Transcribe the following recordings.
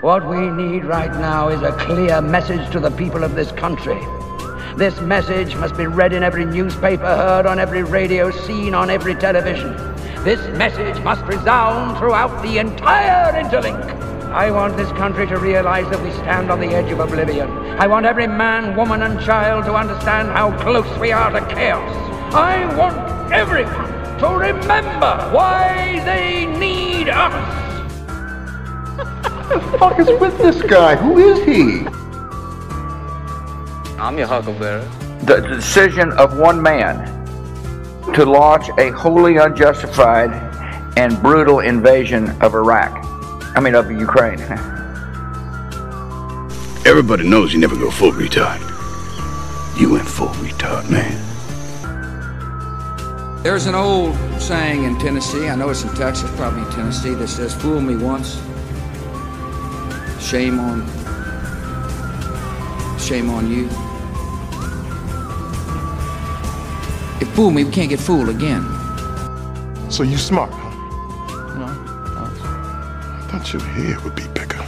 What we need right now is a clear message to the people of this country. This message must be read in every newspaper, heard on every radio, seen on every television. This message must resound throughout the entire interlink. I want this country to realize that we stand on the edge of oblivion. I want every man, woman, and child to understand how close we are to chaos. I want everyone to remember why they need us. What the fuck is with this guy? Who is he? I'm your huckleberry. The decision of one man to launch a wholly unjustified and brutal invasion of Iraq. I mean, of Ukraine. Everybody knows you never go full retard. You went full retard, man. There's an old saying in Tennessee, I know it's in Texas, probably in Tennessee, that says, Fool me once, shame on shame on you. If fool me, we can't get fooled again. So you smart, huh? No. I thought your hair would be bigger.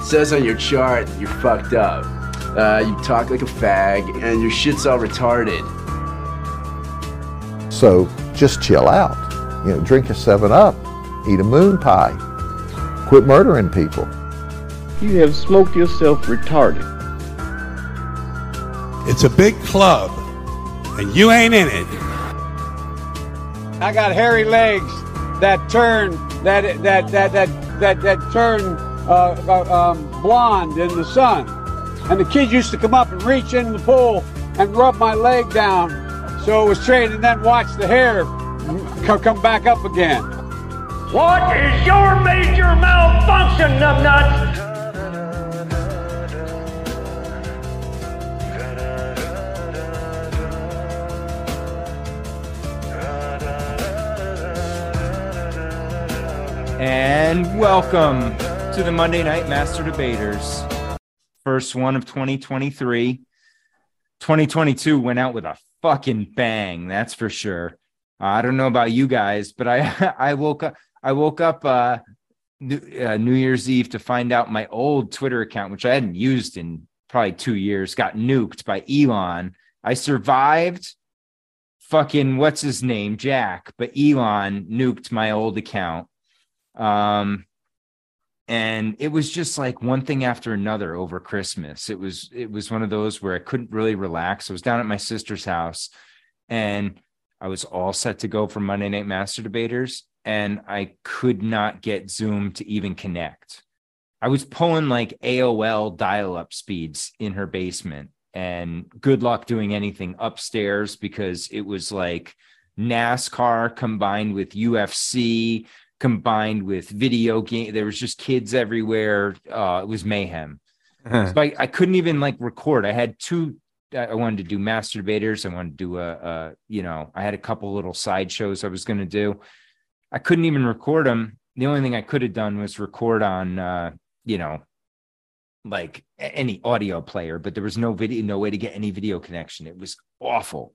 It says on your chart you're fucked up. Uh, you talk like a fag, and your shit's all retarded. So just chill out. You know, drink a 7 Up, eat a moon pie, quit murdering people. You have smoked yourself retarded. It's a big club, and you ain't in it. I got hairy legs that turn that that that that that that turn uh, uh, um, blonde in the sun, and the kids used to come up and reach in the pool and rub my leg down, so it was straight, and then watch the hair co- come back up again. What is your major malfunction, numbnuts? And welcome to the Monday Night Master Debaters. First one of 2023. 2022 went out with a fucking bang, that's for sure. Uh, I don't know about you guys, but I I woke up I woke up uh New, uh, New Year's Eve to find out my old Twitter account, which I hadn't used in probably two years, got nuked by Elon. I survived fucking what's his name, Jack, but Elon nuked my old account. Um, and it was just like one thing after another over Christmas. It was it was one of those where I couldn't really relax. I was down at my sister's house, and I was all set to go for Monday Night Master Debaters, and I could not get Zoom to even connect. I was pulling like AOL dial up speeds in her basement, and good luck doing anything upstairs because it was like NASCAR combined with UFC combined with video game. There was just kids everywhere. Uh, it was mayhem. so I, I couldn't even like record. I had two. I wanted to do masturbators. I wanted to do a, a you know, I had a couple little side shows I was going to do. I couldn't even record them. The only thing I could have done was record on, uh, you know, like any audio player, but there was no video, no way to get any video connection. It was awful.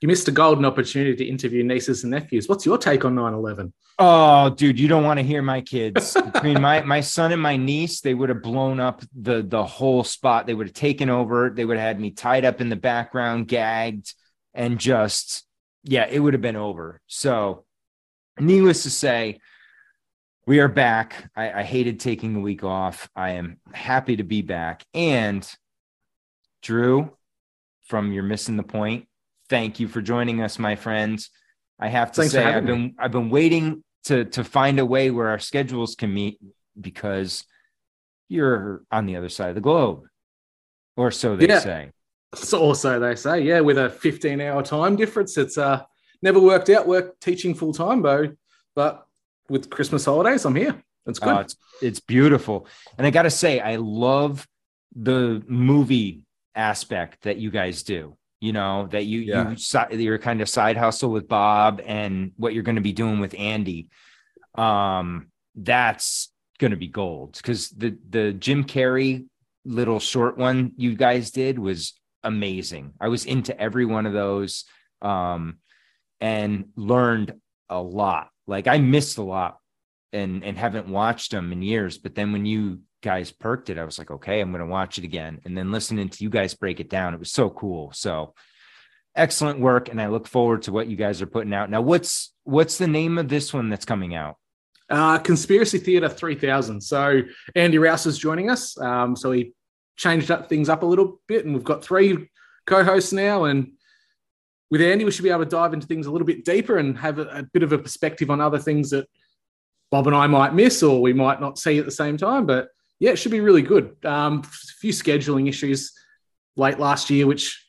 You missed a golden opportunity to interview nieces and nephews. What's your take on 9 11? Oh, dude, you don't want to hear my kids. Between my my son and my niece, they would have blown up the the whole spot. They would have taken over. They would have had me tied up in the background, gagged, and just yeah, it would have been over. So, needless to say, we are back. I, I hated taking a week off. I am happy to be back. And Drew, from You're Missen the Point, thank you for joining us, my friends. I have to Thanks say, I've been I've been waiting to to find a way where our schedules can meet because you're on the other side of the globe, or so they Yeah. say. So also they say, yeah, with a 15 hour time difference, it's uh never worked out work teaching full time, Bo. But with Christmas holidays, I'm here. That's good. Oh, it's it's beautiful, and I got to say, I love the movie aspect that you guys do. You know that you Yeah. you your kind of side hustle with Bob and what you're going to be doing with Andy. Um, that's going to be gold because the the Jim Carrey little short one you guys did was amazing. I was into every one of those, um, and learned a lot. Like I missed a lot and and haven't watched them in years. But then when you guys perked it, I was like, okay, I'm going to watch it again. And then listening to you guys break it down, it was so cool. So excellent work, and I look forward to what you guys are putting out. Now, what's what's the name of this one that's coming out? Uh, Conspiracy Theater 3000. So Andy Rouse is joining us. Um, so he changed up things up a little bit, and we've got three co-hosts now. And with Andy, we should be able to dive into things a little bit deeper and have a, a bit of a perspective on other things that Bob and I might miss or we might not see at the same time. But yeah, it should be really good. Um, a few scheduling issues late last year, which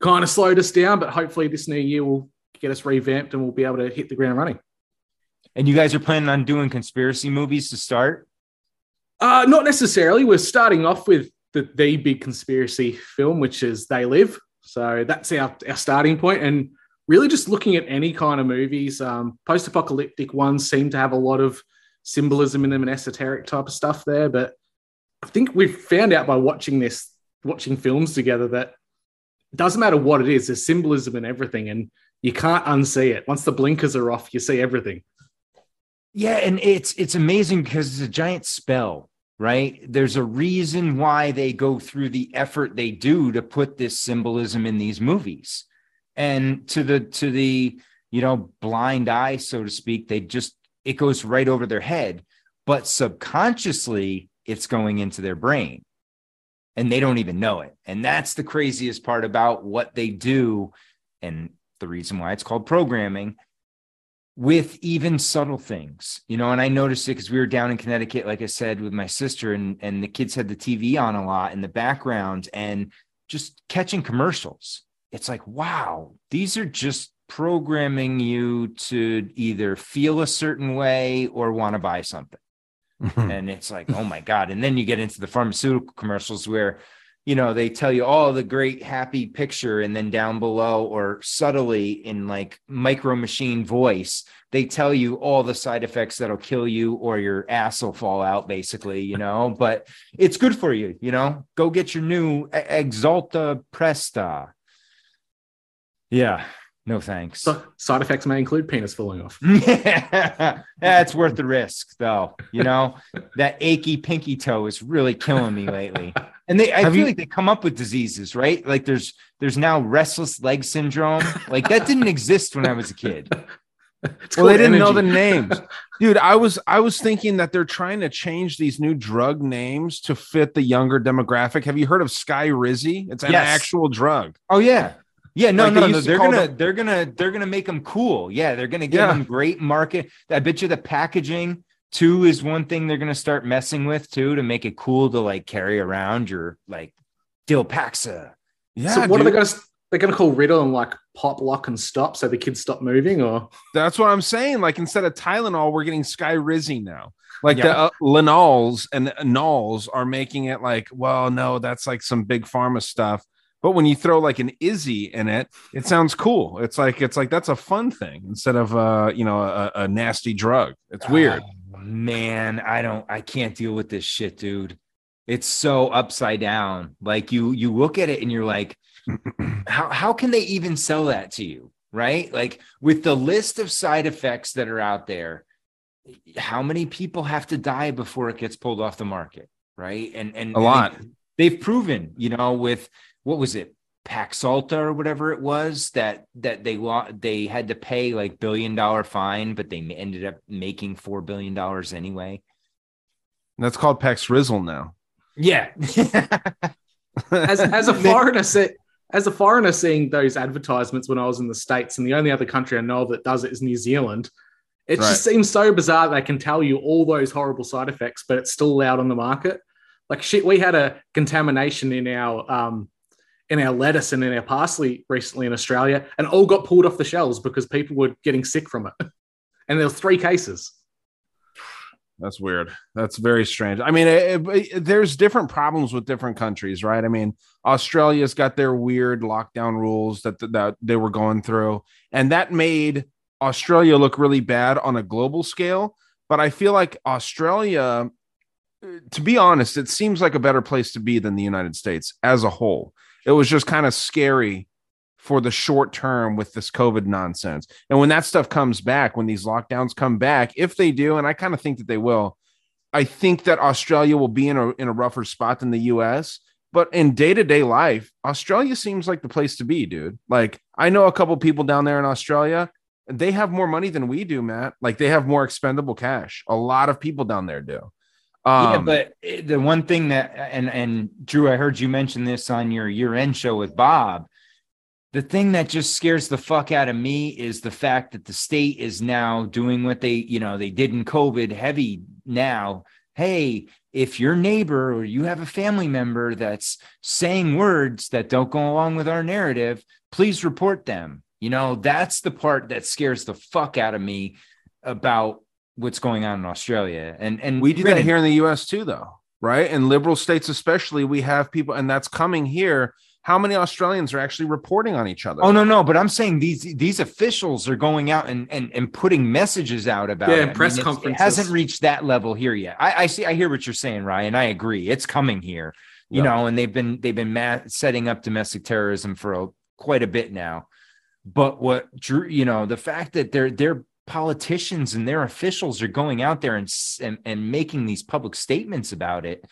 kind of slowed us down, but hopefully this new year will get us revamped and we'll be able to hit the ground running. And you guys are planning on doing conspiracy movies to start? Uh, not necessarily. We're starting off with the, the big conspiracy film, which is They Live. So that's our, our starting point. And really just looking at any kind of movies, um, post apocalyptic ones seem to have a lot of symbolism in them and esoteric type of stuff there. But I think we've found out by watching this, watching films together, that it doesn't matter what it is, there's symbolism in everything. And you can't unsee it. Once the blinkers are off, you see everything. Yeah, and it's it's amazing because it's a giant spell, right? There's a reason why they go through the effort they do to put this symbolism in these movies. And to the to the, you know, blind eye so to speak, they just it goes right over their head, but subconsciously it's going into their brain. And they don't even know it. And that's the craziest part about what they do and the reason why it's called programming with even subtle things, you know, and I noticed it because we were down in Connecticut, like I said, with my sister, and and the kids had the TV on a lot in the background and just catching commercials. It's like, wow, these are just programming you to either feel a certain way or want to buy something. and it's like, oh my God. And then you get into the pharmaceutical commercials where you know they tell you all oh, the great happy picture and then down below or subtly in like micro machine voice they tell you all the side effects that'll kill you or your ass will fall out basically you know? But it's good for you you know? Go get your new exalta presta. Yeah no thanks. So, side effects may include penis falling off. yeah, that's worth the risk, though. You know, that achy pinky toe is really killing me lately. And they, I Have feel you... like they come up with diseases, right? Like there's there's now restless leg syndrome. Like that didn't exist when I was a kid. well, they didn't energy. know the names, dude. I was I was thinking that they're trying to change these new drug names to fit the younger demographic. Have you heard of Skyrizi? It's an yes. actual drug. Oh yeah, yeah, no, like no, no. They're gonna, them- they're gonna, they're gonna make them cool. Yeah, they're gonna give yeah. them great market. I bet you the packaging too is one thing they're gonna start messing with too to make it cool to like carry around your like Dilpaxa. Yeah. So what dude. are they gonna? They're gonna call Riddle and like pop, lock, and stop so the kids stop moving, or that's what I'm saying. Like instead of Tylenol, we're getting Sky Skyrizi now. Like yeah. the uh, Linols and Nols are making it like, well, no, that's like some big pharma stuff but when you throw like an Izzy in it, it sounds cool. It's like it's like that's a fun thing instead of uh, you know, a, a nasty drug. It's weird. Oh, man, I don't I can't deal with this shit, dude. It's so upside down. Like you you look at it and you're like, how how can they even sell that to you? Right? Like with the list of side effects that are out there, how many people have to die before it gets pulled off the market? Right. And and a lot. They, they've proven, you know, with what was it Paxalta or whatever it was that that they they had to pay like billion dollar fine, but they ended up making four billion dollars anyway. That's called Paxrizzle now. Yeah. as as a foreigner, as a foreigner seeing those advertisements when I was in the states, and the only other country I know that does it is New Zealand. It right. just seems so bizarre they can tell you all those horrible side effects, but it's still allowed on the market. Like shit, we had a contamination in our um, in our lettuce and in our parsley recently in Australia, and all got pulled off the shelves because people were getting sick from it. And there were three cases. That's weird. That's very strange. I mean, it, it, there's different problems with different countries, right? I mean, Australia's got their weird lockdown rules that that they were going through, and that made Australia look really bad on a global scale. But I feel like Australia, uh, to be honest, it seems like a better place to be than the United States as a whole it was just kind of scary for the short term with this COVID nonsense. And when that stuff comes back, when these lockdowns come back, if they do, and I kind of think that they will, I think that Australia will be in a in a rougher spot than the US. But in day to day life, Australia seems like the place to be, dude. Like I know a couple people down there in Australia. They have more money than we do, Matt. Like they have more expendable cash. A lot of people down there do. Yeah, Um, but uh, the one thing that and and Drew, I heard you mention this on your year end show with Bob. The thing that just scares the fuck out of me is the fact that the state is now doing what they, you know, they did in COVID heavy now. Hey, if your neighbor or you have a family member that's saying words that don't go along with our narrative, please report them. You know, that's the part that scares the fuck out of me about what's going on in Australia. And and we do that here in the US too, though, right? In liberal states, especially, we have people, and that's coming here. How many Australians are actually reporting on each other? Oh no, no, but I'm saying these these officials are going out and and, and putting messages out about Yeah, it. and I press mean, conferences. It hasn't reached that level here yet. I, I see. I hear what you're saying, Ryan. I agree. It's coming here. You Yeah. know, and they've been they've been ma- setting up domestic terrorism for a, quite a bit now. But what Drew, you know, the fact that their their politicians and their officials are going out there and and, and making these public statements about it,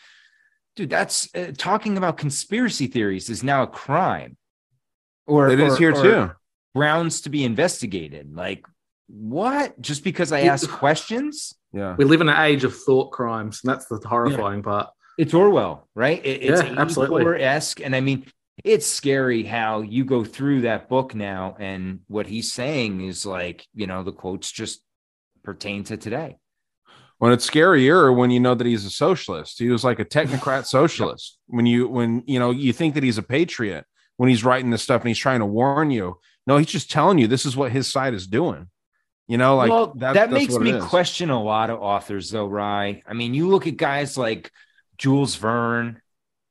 dude, that's uh, talking about conspiracy theories is now a crime. Or It is or- here or too. Grounds to be investigated. Like what? Just because I ask questions? Yeah. We live in an age of thought crimes, and that's the horrifying part. It's Orwell, right? It- it's Yeah, absolutely. esque, and I mean, it's scary how you go through that book now, and what he's saying is like, you know, the quotes just pertain to today. when it's scarier when you know that he's a socialist. He was like a technocrat socialist. When you when you know you think that he's a patriot when he's writing this stuff and he's trying to warn you. No, he's just telling you this is what his side is doing. You know, like well, that, that makes me question a lot of authors, though, Rye. I mean, you look at guys like Jules Verne,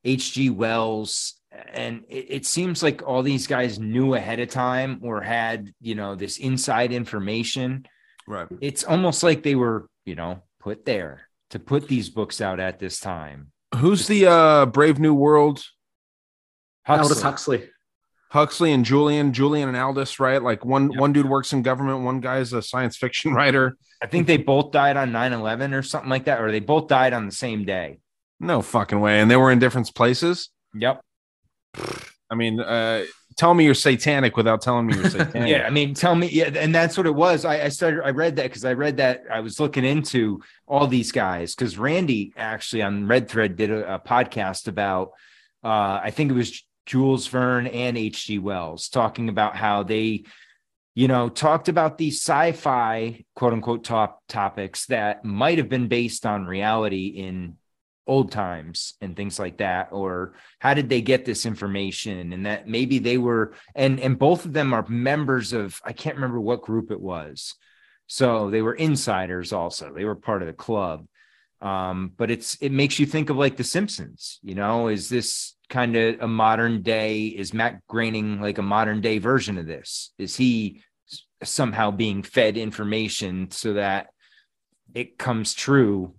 H.G. Wells, and it, it seems like all these guys knew ahead of time or had, you know, this inside information. Right. It's almost like they were, you know, put there to put these books out at this time. Who's the uh Brave New World? Aldous Huxley. Huxley and Julian, Julian and Aldous, right? Like one one dude works in government, one guy's a science fiction writer. I think they both died on 9 11 or something like that, or they both died on the same day. No fucking way. And they were in different places. Yep. I mean, uh tell me you're satanic without telling me you're satanic. Yeah, I mean, tell me, yeah, and that's what it was. I, I started, I read that because I read that I was looking into all these guys because Randy actually on Red Thread did a, a podcast about, uh, I think it was Jules Verne and H.G. Wells talking about how they, you know, talked about these sci-fi quote unquote top topics that might have been based on reality in old times and things like that or how did they get this information? And that maybe they were and and both of them are members of i can't remember what group it was. So they were insiders also. They were part of the club. Um but it's it makes you think of like the simpsons you know? Is this kind of a modern day is Matt Groening like a modern day version of this? Is he somehow being fed information so that it comes true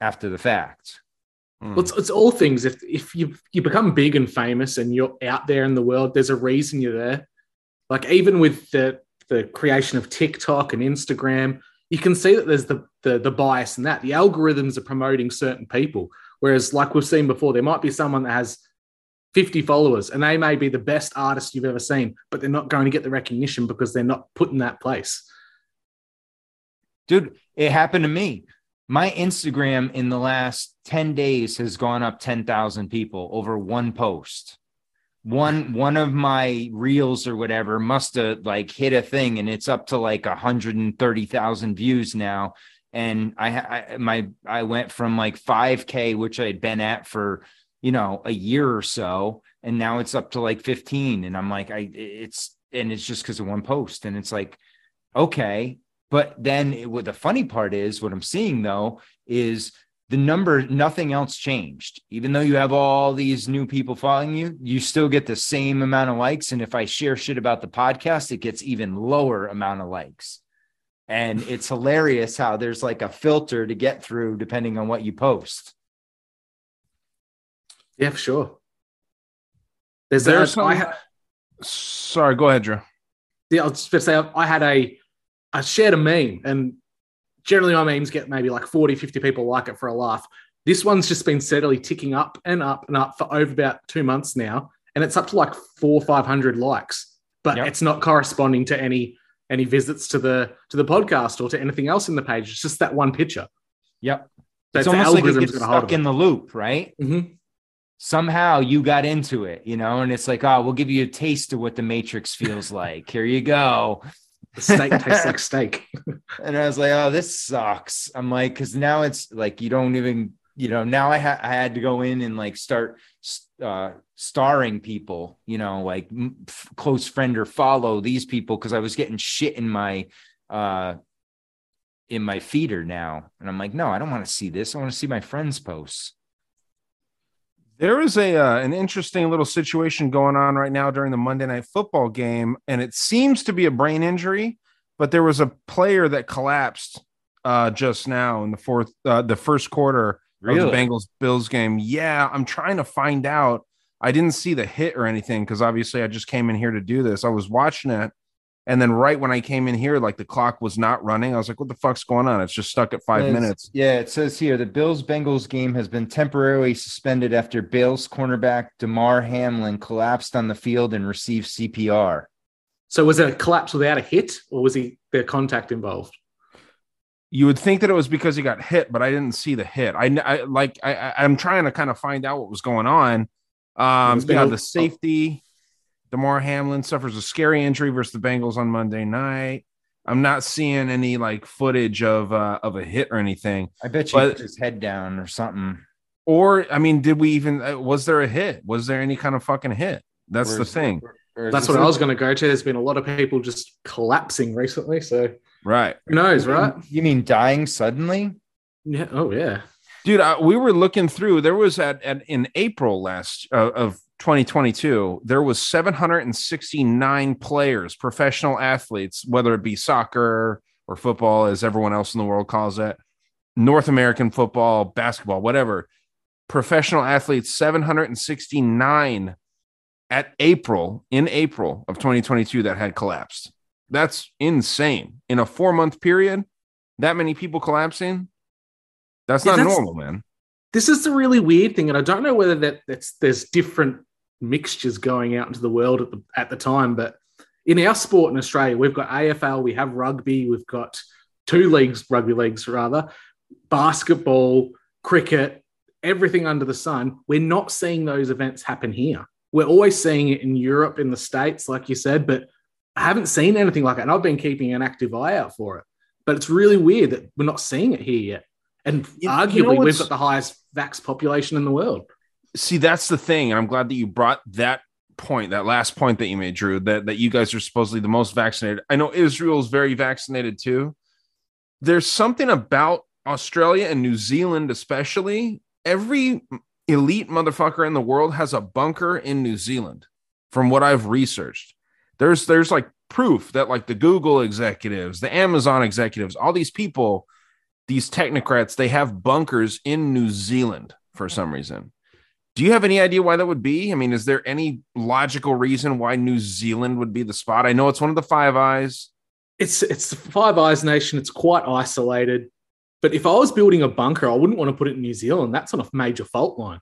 after the fact Well, it's, hmm. it's all things. If if you you become big and famous and you're out there in the world, there's a reason you're there. Like even with the the creation of TikTok and Instagram, you can see that there's the the, the bias in that. The algorithms are promoting certain people, whereas like we've seen before, there might be someone that has 50 followers and they may be the best artist you've ever seen, but they're not going to get the recognition because they're not put in that place. dude it happened to me my instagram in the last 10 days has gone up 10,000 people over one post. One one of my reels or whatever must have like hit a thing and it's up to like 130,000 views now. And I, I my I went from like 5k which I had been at for you know a year or so and now it's up to like 15 and I'm like I it's and it's just cuz of one post. And it's like okay but then it, what the funny part is, what I'm seeing though, is the number, nothing else changed. Even though you have all these new people following you, you still get the same amount of likes. And if I share shit about the podcast, it gets even lower amount of likes. And it's hilarious how there's like a filter to get through depending on what you post. Yeah, for sure. There's There's a, I some- ha- Sorry, go ahead, Drew. Yeah, I was just going to say I had a I shared a meme, and generally my memes get maybe like 40, 50 people like it for a laugh. This one's just been steadily ticking up and up and up for over about two months now, and it's up to like four, five hundred likes, but Yep. it's not corresponding to any any visits to the to the podcast or to anything else in the page. It's just that one picture. Yep. So it's the almost like it gets stuck in the loop, right? Mhm. Somehow you got into it, you know, and it's like, oh, we'll give you a taste of what the Matrix feels like. Here you go. The steak tastes like steak. And I was like, oh, this sucks. I'm like, because now it's like you don't even, you know, now I, ha- I had to go in and like start uh, starring people, you know, like f- close friend or follow these people because I was getting shit in my uh in my feeder now, and I'm like, no, I don't want to see this. I want to see my friends' posts. There is a uh, an interesting little situation going on right now during the Monday Night Football game, and it seems to be a brain injury. But there was a player that collapsed uh, just now in the fourth, uh, the first quarter of the Bengals Bills game. Yeah, I'm trying to find out. I didn't see the hit or anything because obviously I just came in here to do this. I was watching it, and then right when I came in here, like the clock was not running. I was like, "What the fuck's going on?" It's just stuck at five Says- minutes. Yeah, it says here the Bills Bengals game has been temporarily suspended after Bills cornerback Damar Hamlin collapsed on the field and received CPR. So was it a collapse without a hit, or was he there contact involved? you would think that it was because he got hit, but I didn't see the hit. I, I like I, I I'm trying to kind of find out what was going on. Um, It's yeah, the safety, Damar Hamlin suffers a scary injury versus the Bengals on Monday night. I'm not seeing any like footage of uh, of a hit or anything. I bet you But- put his head down or something. Or I mean, did we even uh, was there a hit? Was there any kind of fucking hit? That's the Where's- thing, Or is That's what I was going to go to. There's been a lot of people just collapsing recently. So right? who knows, right? You mean dying suddenly? Yeah. Oh, yeah. dude I, we were looking through there was at, at in april last uh, of 2022 there was 769 players professional athletes whether it be soccer or football as everyone else in the world calls it north american football basketball whatever. Professional athletes 769 at april in april of 2022 that had collapsed. That's insane. In a four month period that many people collapsing? That's Yeah, not that's- normal, man. This is the really weird thing, and I don't know whether that that's there's different mixtures going out into the world at the at the time, but in our sport in Australia, we've got AFL, we have rugby, we've got two leagues, rugby leagues rather, basketball, cricket, everything under the sun. We're not seeing those events happen here. We're always seeing it in Europe, in the States, like you said, but I haven't seen anything like it. And I've been keeping an active eye out for it. But it's really weird that we're not seeing it here yet. And You- arguably, you know we've got the highest vax population in the world. See, that's the thing, and I'm glad that you brought that point, that last point that you made, Drew, that that you guys are supposedly the most vaccinated. I know Israel's very vaccinated too. There's something about Australia and New Zealand, especially. Every elite motherfucker in the world has a bunker in New Zealand, from what I've researched. There's there's like proof that like the Google executives, the Amazon executives, all these people, these technocrats, they have bunkers in New Zealand for some reason. Do you have any idea why that would be? I mean, is there any logical reason why New Zealand would be the spot? I know it's one of the Five Eyes. It's it's the Five Eyes Nation. It's quite isolated. But if I was building a bunker, I wouldn't want to put it in New Zealand. That's on a major fault line.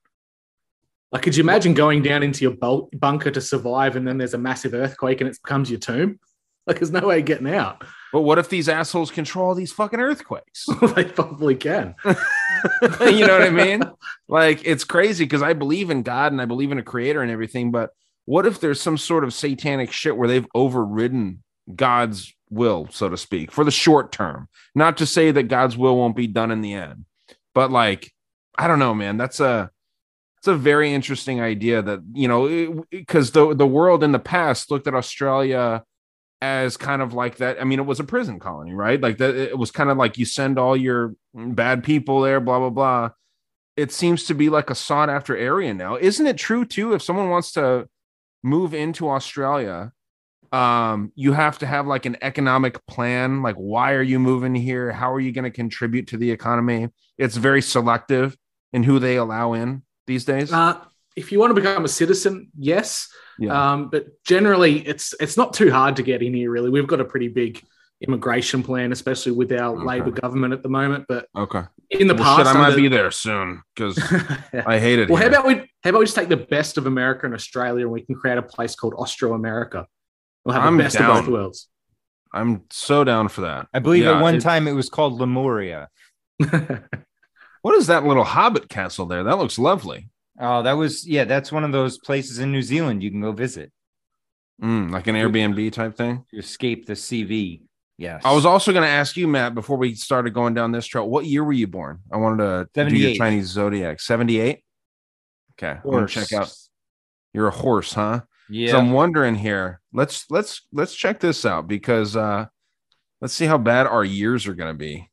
Like, could you imagine going down into your bunker to survive, and then there's a massive earthquake, and it becomes your tomb? Like, there's no way of getting out. But what if these assholes control all these fucking earthquakes? they probably can. you know what I mean? Like it's crazy because I believe in God and I believe in a creator and everything, but what if there's some sort of satanic shit where they've overridden God's will, so to speak, for the short term? Not to say that God's will won't be done in the end, but like, I don't know, man. That's a it's a very interesting idea that you know because the the world in the past looked at Australia as kind of like that. I mean, it was a prison colony, right? Like that. It was kind of like you send all your bad people there, blah blah blah. It seems to be like a sought after area now, isn't it true too? If someone wants to move into Australia, um, you have to have like an economic plan. Like, why are you moving here? How are you going to contribute to the economy? It's very selective in who they allow in these days. Uh, if you want to become a citizen, yes. Yeah. Um, but generally, it's it's not too hard to get in here. Really, we've got a pretty big immigration plan, especially with our Okay. Labor government at the moment. But Okay. in the Well, past, shit, I might under- be there soon because I hate it. well, how about we how about we just take the best of America and Australia, and we can create a place called Austro America. We'll have I'm the best down. of both worlds. I'm so down for that. I believe Yeah, at one it- time it was called Lemuria. What is that little Hobbit castle there? That looks lovely. Oh, that was yeah. That's one of those places in New Zealand you can go visit. Mm, like an Airbnb type thing. To escape the CV. Yes. I was also going to ask you, Matt, before we started going down this trail. What year were you born? I wanted to do your Chinese zodiac. Seventy-eight. Okay, I'm gonna check out. You're a horse, huh? Yeah. So I'm wondering here. Let's let's let's check this out because uh let's see how bad our years are going to be.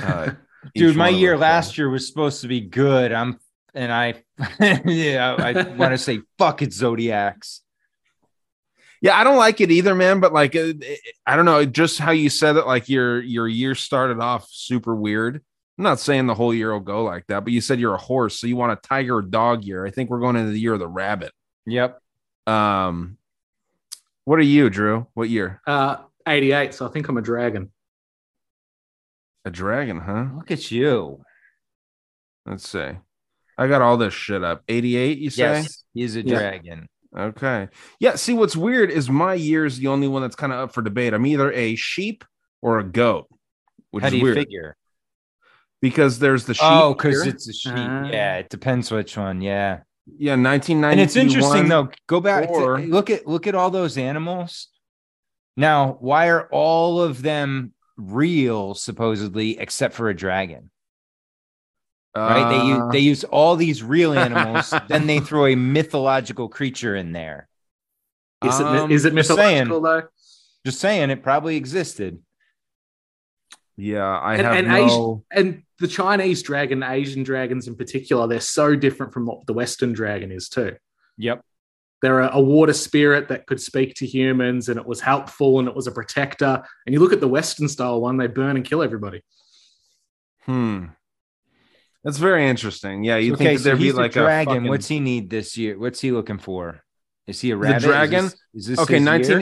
Uh, Dude, my year last year was supposed to be good. I'm and I yeah, I want to say fuck it, Zodiacs. Yeah, I don't like it either, man. But like, uh, I don't know, just how you said it. Like your your year started off super weird. I'm not saying the whole year will go like that, but you said you're a horse, so you want a tiger or dog year. I think we're going into the year of the rabbit. Yep. Um, what are you, Drew? What year? Uh, 88, so I think I'm a dragon. A dragon, huh? Look at you. Let's see. I got all this shit up. 88, you say? Yes, he's a Yeah. dragon. Okay. Yeah. See, what's weird is my year is the only one that's kind of up for debate. I'm either a sheep or a goat, which How is do you weird figure? because there's the sheep. Oh, because it's a sheep. Ah. yeah, it depends which one. Yeah. yeah, 1990. and it's interesting though go back to, look at look at all those animals now why are all of them real supposedly except for a dragon right they use Uh, they use all these real animals then they throw a mythological creature in there Is Um, it, is it just saying. mythological though? just saying it probably existed Yeah, I And, have and, no. Asian, and the Chinese dragon, Asian dragons in particular, they're so different from what the Western dragon is too. yep They're a, a water spirit that could speak to humans, and it was helpful, and it was a protector. And you look at the Western style one; they burn and kill everybody. Hmm. That's very interesting. Yeah, you okay think so there'd be like a dragon. a fucking, what's he need this year? What's he looking for? Is he a rabbit? Is dragon? this- is this, okay his 19,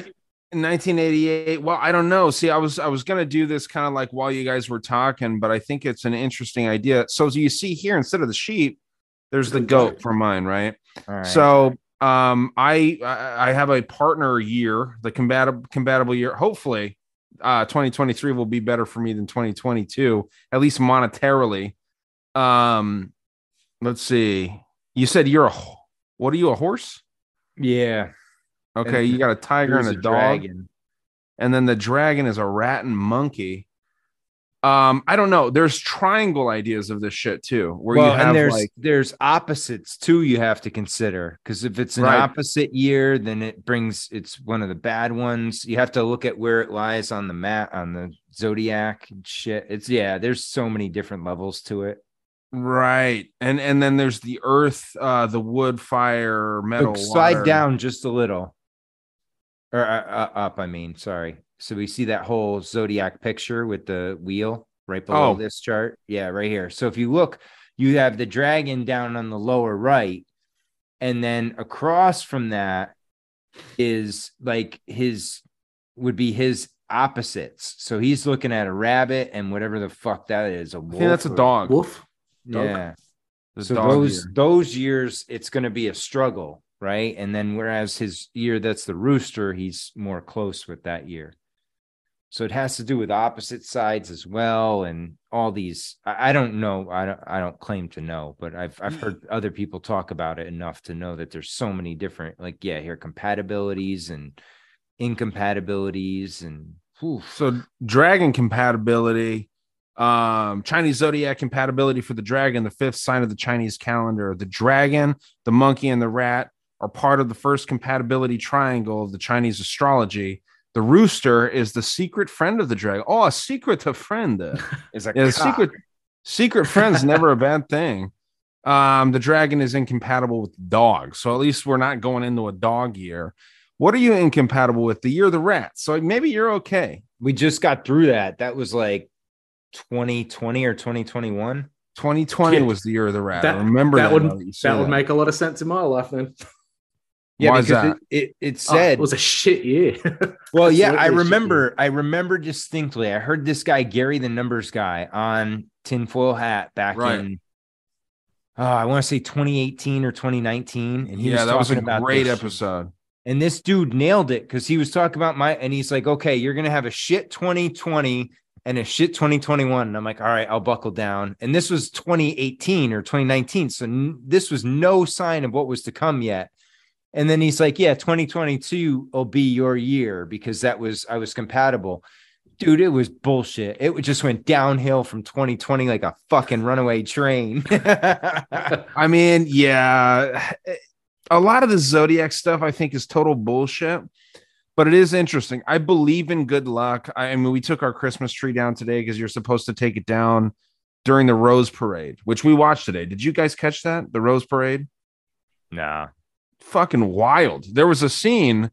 1988 well i don't know. See i was i was gonna do this kind of like while you guys were talking but i think it's an interesting idea. So as you see here instead of the sheep there's the goat for mine right? All right. so um i i I have a partner year the compatible compatible year. Hopefully uh 2023 will be better for me than 2022 at least monetarily um let's see you said you're a what are you a horse yeah okay And you got a tiger and Who's a dog dragon? and then the dragon is a rat and monkey. Um, I don't know. There's triangle ideas of this shit too, where well, you have and there's like there's opposites too you have to consider because if it's an Right. opposite year then it brings it's one of the bad ones you have to look at where it lies on the map on the zodiac and shit it's yeah there's so many different levels to it right, and and then there's the earth, uh, the wood, fire, metal. Look, slide water. down just a little or uh, uh, up i mean sorry so we see that whole zodiac picture with the wheel right below Oh. this chart yeah right here so if you look you have the dragon down on the lower right and then across from that is like his would be his opposites so he's looking at a rabbit and whatever the fuck that is a I wolf think that's a dog. Wolf. Yeah so those year. those years it's going to be a struggle right and then whereas his year that's the rooster he's more close with that year so it has to do with opposite sides as well and all these i, I don't know I don't, I don't claim to know but i've i've heard other people talk about it enough to know that there's so many different like yeah here compatibilities and incompatibilities and whew. So dragon compatibility, um, Chinese zodiac compatibility for the dragon, the fifth sign of the Chinese calendar. The dragon, the monkey, and the rat are part of the first compatibility triangle of the Chinese astrology. The rooster is the secret friend of the dragon. Oh, a secret friend. is a Yeah, secret secret friend's never a bad thing. Um, the dragon is incompatible with dogs, so at least we're not going into a dog year. What are you incompatible with? The year of the rat. So maybe you're okay. we just got through that that was like 2020 or 2021 2020 Yeah. was the year of the rat. That- I remember that that. would that that would make a lot of sense in my life then. Yeah, Why is because that? it, it, it Oh, said it was a shit year. Well, yeah, I remember. I remember distinctly. I heard this guy Gary, the numbers guy, on tinfoil hat back Right. in. Oh, I want to say 2018 or 2019, and he yeah, was that was a talking about great this. episode. And this dude nailed it because he was talking about my, and he's like, okay, you're gonna have a shit 2020 and a shit 2021. And I'm like, all right, I'll buckle down. And this was 2018 or 2019, so n- this was no sign of what was to come yet. And then he's like, yeah, 2022 will be your year because that was I was compatible. Dude, it was bullshit. It just went downhill from 2020 like a fucking runaway train. I mean, yeah, a lot of the zodiac stuff I think is total bullshit, but it is interesting. I believe in good luck. I, I mean, we took our Christmas tree down today because you're supposed to take it down during the Rose Parade, which we watched today. Did you guys catch that? The Rose Parade? nah. Fucking wild. There was a scene,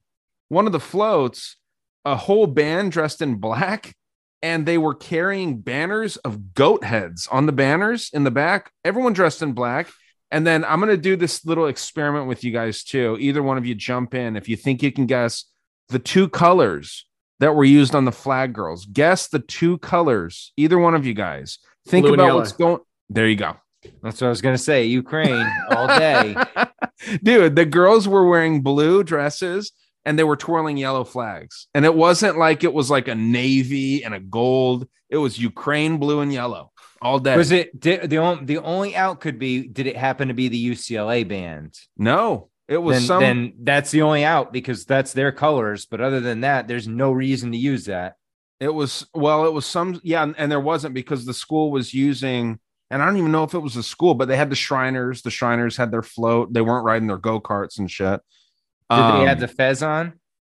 one of the floats, a whole band dressed in black. And they were carrying banners of goat heads on the banners in the back. Everyone dressed in black. And then I'm going to do this little experiment with you guys too. Either one of you jump in if you think you can guess the two colors that were used on the flag girls. Guess the two colors. Either one of you guys. Think Blue about what's going. There you go. That's what I was gonna say. Ukraine all day. Dude, the girls were wearing blue dresses and they were twirling yellow flags. And it wasn't like it was like a navy and a gold. It was Ukraine blue and yellow all day. Was it did, the only the only out could be did it happen to be the UCLA band? No, it was then, some then that's the only out because that's their colors. But other than that, there's no reason to use that. It was well, it was some yeah, and there wasn't because the school was using, and I don't even know if it was a school, but they had the Shriners. The Shriners had their float. They weren't riding their go karts and shit. Did they Um, have the fez on?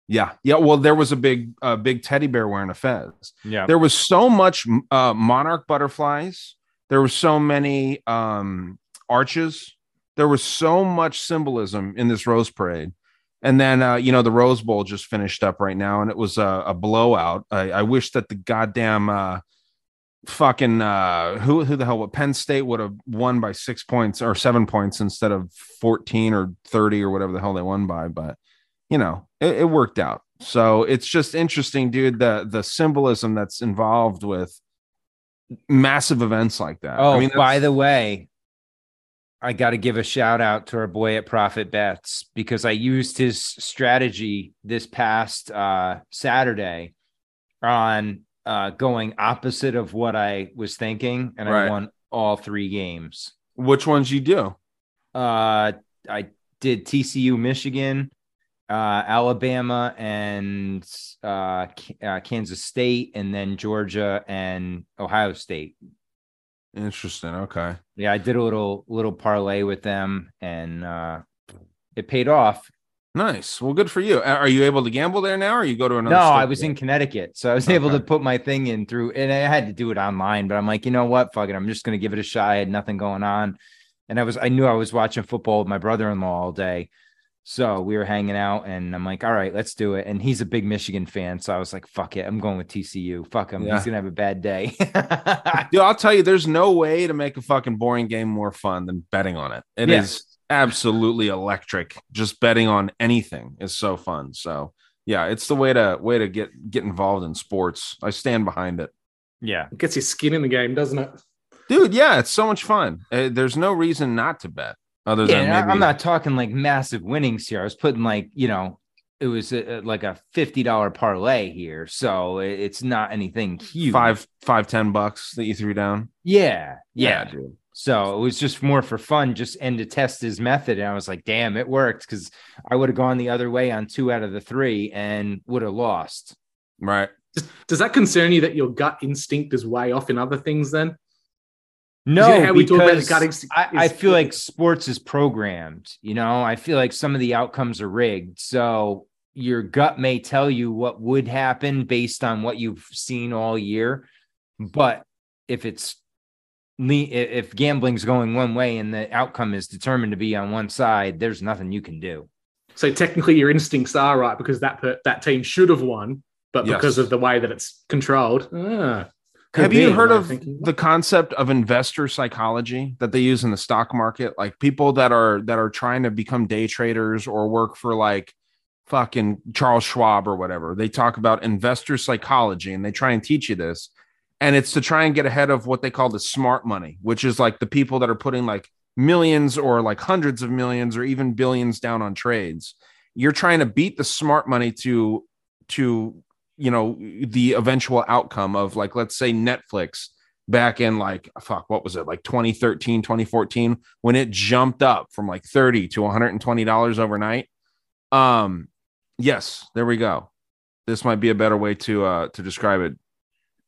Yeah, yeah. Well, there was a big, uh, big teddy bear wearing a fez. Yeah. There was so much uh, monarch butterflies. There were so many um, arches. There was so much symbolism in this rose parade. And then, uh, you know, the Rose Bowl just finished up right now, and it was a, a blowout. I, I wish that the goddamn uh, fucking uh, who who the hell? What Penn State would have won by six points or seven points instead of fourteen or thirty or whatever the hell they won by. But you know, it, it worked out. So it's just interesting, dude. The the symbolism that's involved with massive events like that. Oh, I mean, by the way, I got to give a shout out to our boy at Profit Bets because I used his strategy this past uh, Saturday on uh, going opposite of what I was thinking, and Right. I won all three games. which ones you do? Uh, I did TCU, Michigan, uh, Alabama, and uh, uh, Kansas State, and then Georgia and Ohio State. Interesting. Okay. Yeah, I did a little little parlay with them, and uh, it paid off. Nice. Well, good for you. Are you able to gamble there now, or you go to another? No, I was in Connecticut, so I was able to put my thing in through, and I had to do it online. But I'm like, you know what? Fuck it, I'm just gonna give it a shot. I had nothing going on, and I was I knew I was watching football with my brother-in-law all day, so we were hanging out, and I'm like, all right, let's do it. And he's a big Michigan fan, so I was like, fuck it, I'm going with TCU. Fuck him, Yeah. he's gonna have a bad day. Dude, I'll tell you, there's no way to make a fucking boring game more fun than betting on it. It is Yeah. absolutely electric. Just betting on anything is so fun. So yeah, it's the way to way to get get involved in sports. I stand behind it. yeah, It gets your skin in the game, doesn't it? Dude, yeah, it's so much fun. Uh, there's no reason not to bet other yeah. than and I- maybe I'm not talking like massive winnings here. I was putting like you know. It was a, like a fifty dollar parlay here, so it- it's not anything huge. five, five, ten bucks that you threw down. Yeah, yeah. dude. So it was just more for fun, just and to test his method. And I was like, damn, it worked because I would have gone the other way on two out of the three and would have lost. Right. Does, does that concern you that your gut instinct is way off in other things then? No, Yeah, how we talk about because I, I feel like sports is programmed. You know, I feel like some of the outcomes are rigged. So your gut may tell you what would happen based on what you've seen all year, but if it's if gambling's going one way and the outcome is determined to be on one side, there's nothing you can do. So technically, your instincts are right because that per, that team should have won, but Yes. because of the way that it's controlled, ah, Have be, you heard of thinking. the concept of investor psychology that they use in the stock market? Like people that are that are trying to become day traders or work for like fucking Charles Schwab or whatever. They talk about investor psychology and they try and teach you this. And it's to try and get ahead of what they call the smart money, which is like the people that are putting like millions or like hundreds of millions or even billions down on trades. You're trying to beat the smart money to to you know the eventual outcome of like let's say Netflix back in like fuck what was it like 2013 2014 when it jumped up from like 30 to 120 dollars overnight um yes there we go. This might be a better way to uh to describe it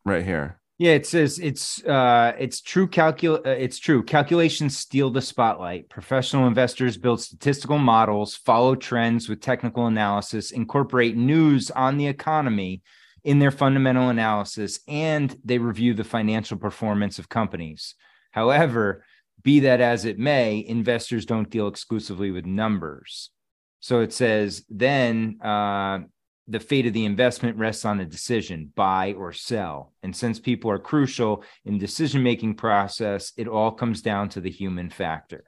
right here Yeah, it says it's uh it's true calcul uh, it's true. Calculations steal the spotlight. Professional investors build statistical models, follow trends with technical analysis, incorporate news on the economy in their fundamental analysis, and they review the financial performance of companies. However, be that as it may, investors don't deal exclusively with numbers. So it says then uh the fate of the investment rests on a decision buy or sell. And since people are crucial in decision making process it all comes down to the human factor.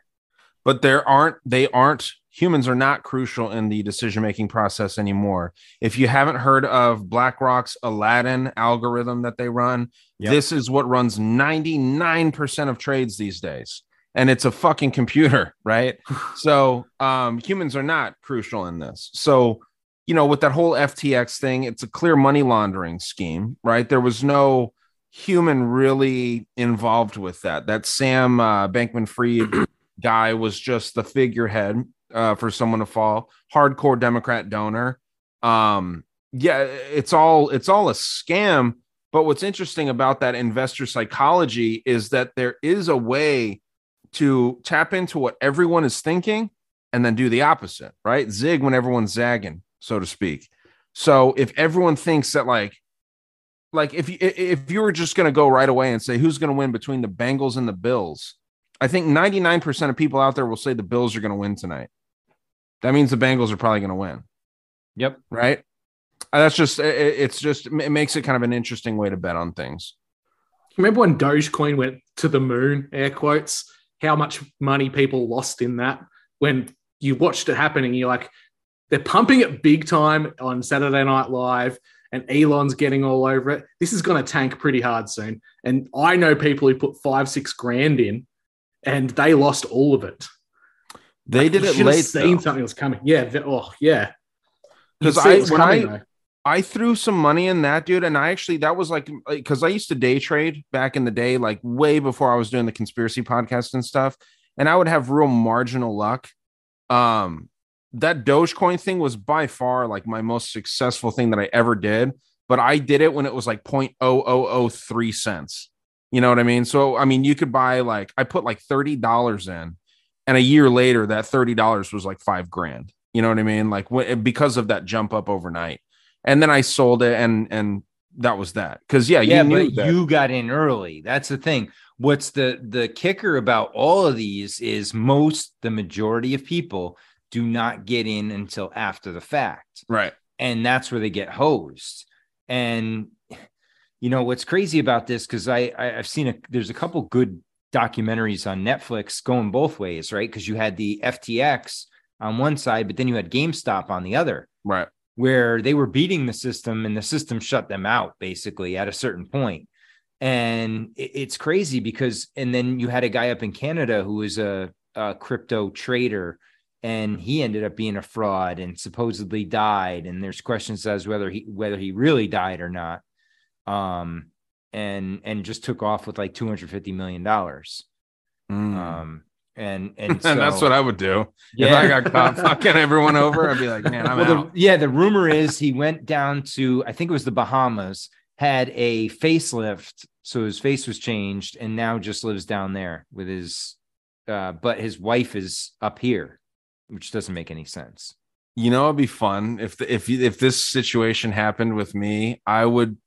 But there aren't they aren't humans are not crucial in the decision making process anymore. If you haven't heard of blackrock's aladdin algorithm that they run Yep. this is what runs 99% of trades these days. And it's a fucking computer right? So um humans are not crucial in this. So you know with that whole ftx thing it's a clear money laundering scheme right? There was no human really involved with that. That sam uh, bankman fried guy was just the figurehead uh, for someone to fall. Hardcore democrat donor. Um yeah it's all it's all a scam. But what's interesting about that investor psychology is that there is a way to tap into what everyone is thinking and then do the opposite right? Zig when everyone's zagging so to speak so if everyone thinks that like like if you if you were just going to go right away and say who's going to win between the Bengals and the Bills, I think 99% of people out there will say the Bills are going to win tonight. That means the Bengals are probably going to win. Yep. Right? That's just it's just it makes it kind of an interesting way to bet on things. Remember when Dogecoin went to the moon, air quotes, how much money people lost in that? When you watched it happening, you're like, they're pumping it big time on Saturday Night Live, and Elon's getting all over it. This is going to tank pretty hard soon. And I know people who put five, six grand in, and they lost all of it. They did You it late Seen though. something was coming. Yeah. Oh, yeah. Because I when coming, I though. I threw some money in that dude, and I actually that was like because I used to day trade back in the day, like way before I was doing the conspiracy podcast and stuff, and I would have real marginal luck. Um, that Dogecoin thing was by far like my most successful thing that I ever did, but I did it when it was like 0.0003 cents. You know what I mean? So I mean, you could buy like I put like thirty dollars in, and a year later, that thirty dollars was like five grand. You know what I mean? Like wh- because of that jump up overnight, and then I sold it, and and that was that. Because yeah, yeah, you knew but that. you got in early. That's the thing. What's the the kicker about all of these is most the majority of people do not get in until after the fact. right. and that's where they get hosed. And you know what's crazy about this because I, I I've seen a there's a couple good documentaries on Netflix going both ways, right? Because you had the FTX on one side, but then you had GameStop on the other, Right. where they were beating the system and the system shut them out basically at a certain point. And it- it's crazy because, and then you had a guy up in Canada who was a, a crypto trader and he ended up being a fraud and supposedly died. And there's questions as whether he, whether he really died or not. Um, and, and just took off with like $250 million. Um, and, and, and that's what I would do if Yeah. I got caught fucking everyone over. I'd be like, man, I'm well, out. The, yeah, the rumor is he went down to I think it was the Bahamas, had a facelift, so his face was changed, and now just lives down there with his. Uh, but his wife is up here, which doesn't make any sense. You know, it'd be fun if the, if if this situation happened with me, I would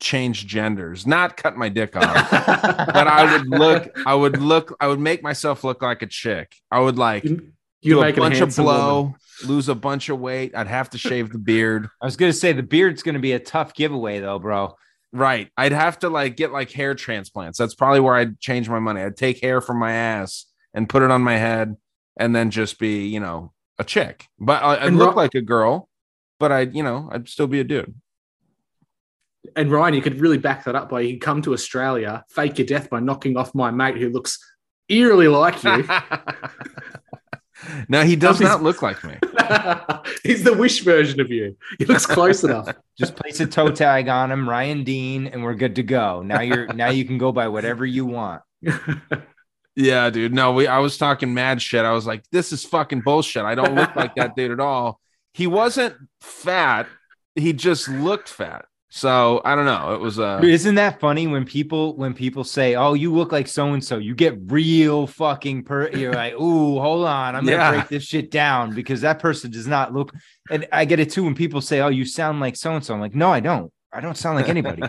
change genders, not cut my dick off, but I would look, I would look, I would make myself look like a chick. I would like You do a make a bunch of blow, woman. lose a bunch of weight. I'd have to shave the beard. I was gonna say the beard's gonna be a tough giveaway though, bro. Right. I'd have to like get like hair transplants. That's probably where I'd change my money. I'd take hair from my ass and put it on my head and then just be, you know, a chick. But I, I'd And look Ro- like a girl, but I'd, you know, I'd still be a dude. And Ryan, you could really back that up by you could come to Australia, fake your death by knocking off my mate who looks eerily like you. No, he does not look like me. He's the wish version of you. He looks close enough. Just place a toe tag on him, Ryan Dean, and we're good to go. Now you're now you can go by whatever you want. Yeah, dude. No, we I was talking mad shit. I was like, this is fucking bullshit. I don't look like that dude at all. He wasn't fat, he just looked fat. So I don't know. It was uh Isn't that funny when people when people say, "Oh, you look like so and so," you get real fucking per. You're like, "Ooh, hold on, I'm gonna Yeah. break this shit down because that person does not look." And I get it too when people say, "Oh, you sound like so and so." I'm like, "No, I don't. I don't sound like anybody."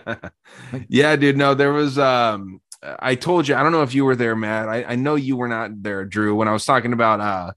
yeah, dude. No, there was um I told you, I don't know if you were there, Matt. I, I know you were not there, Drew, when I was talking about uh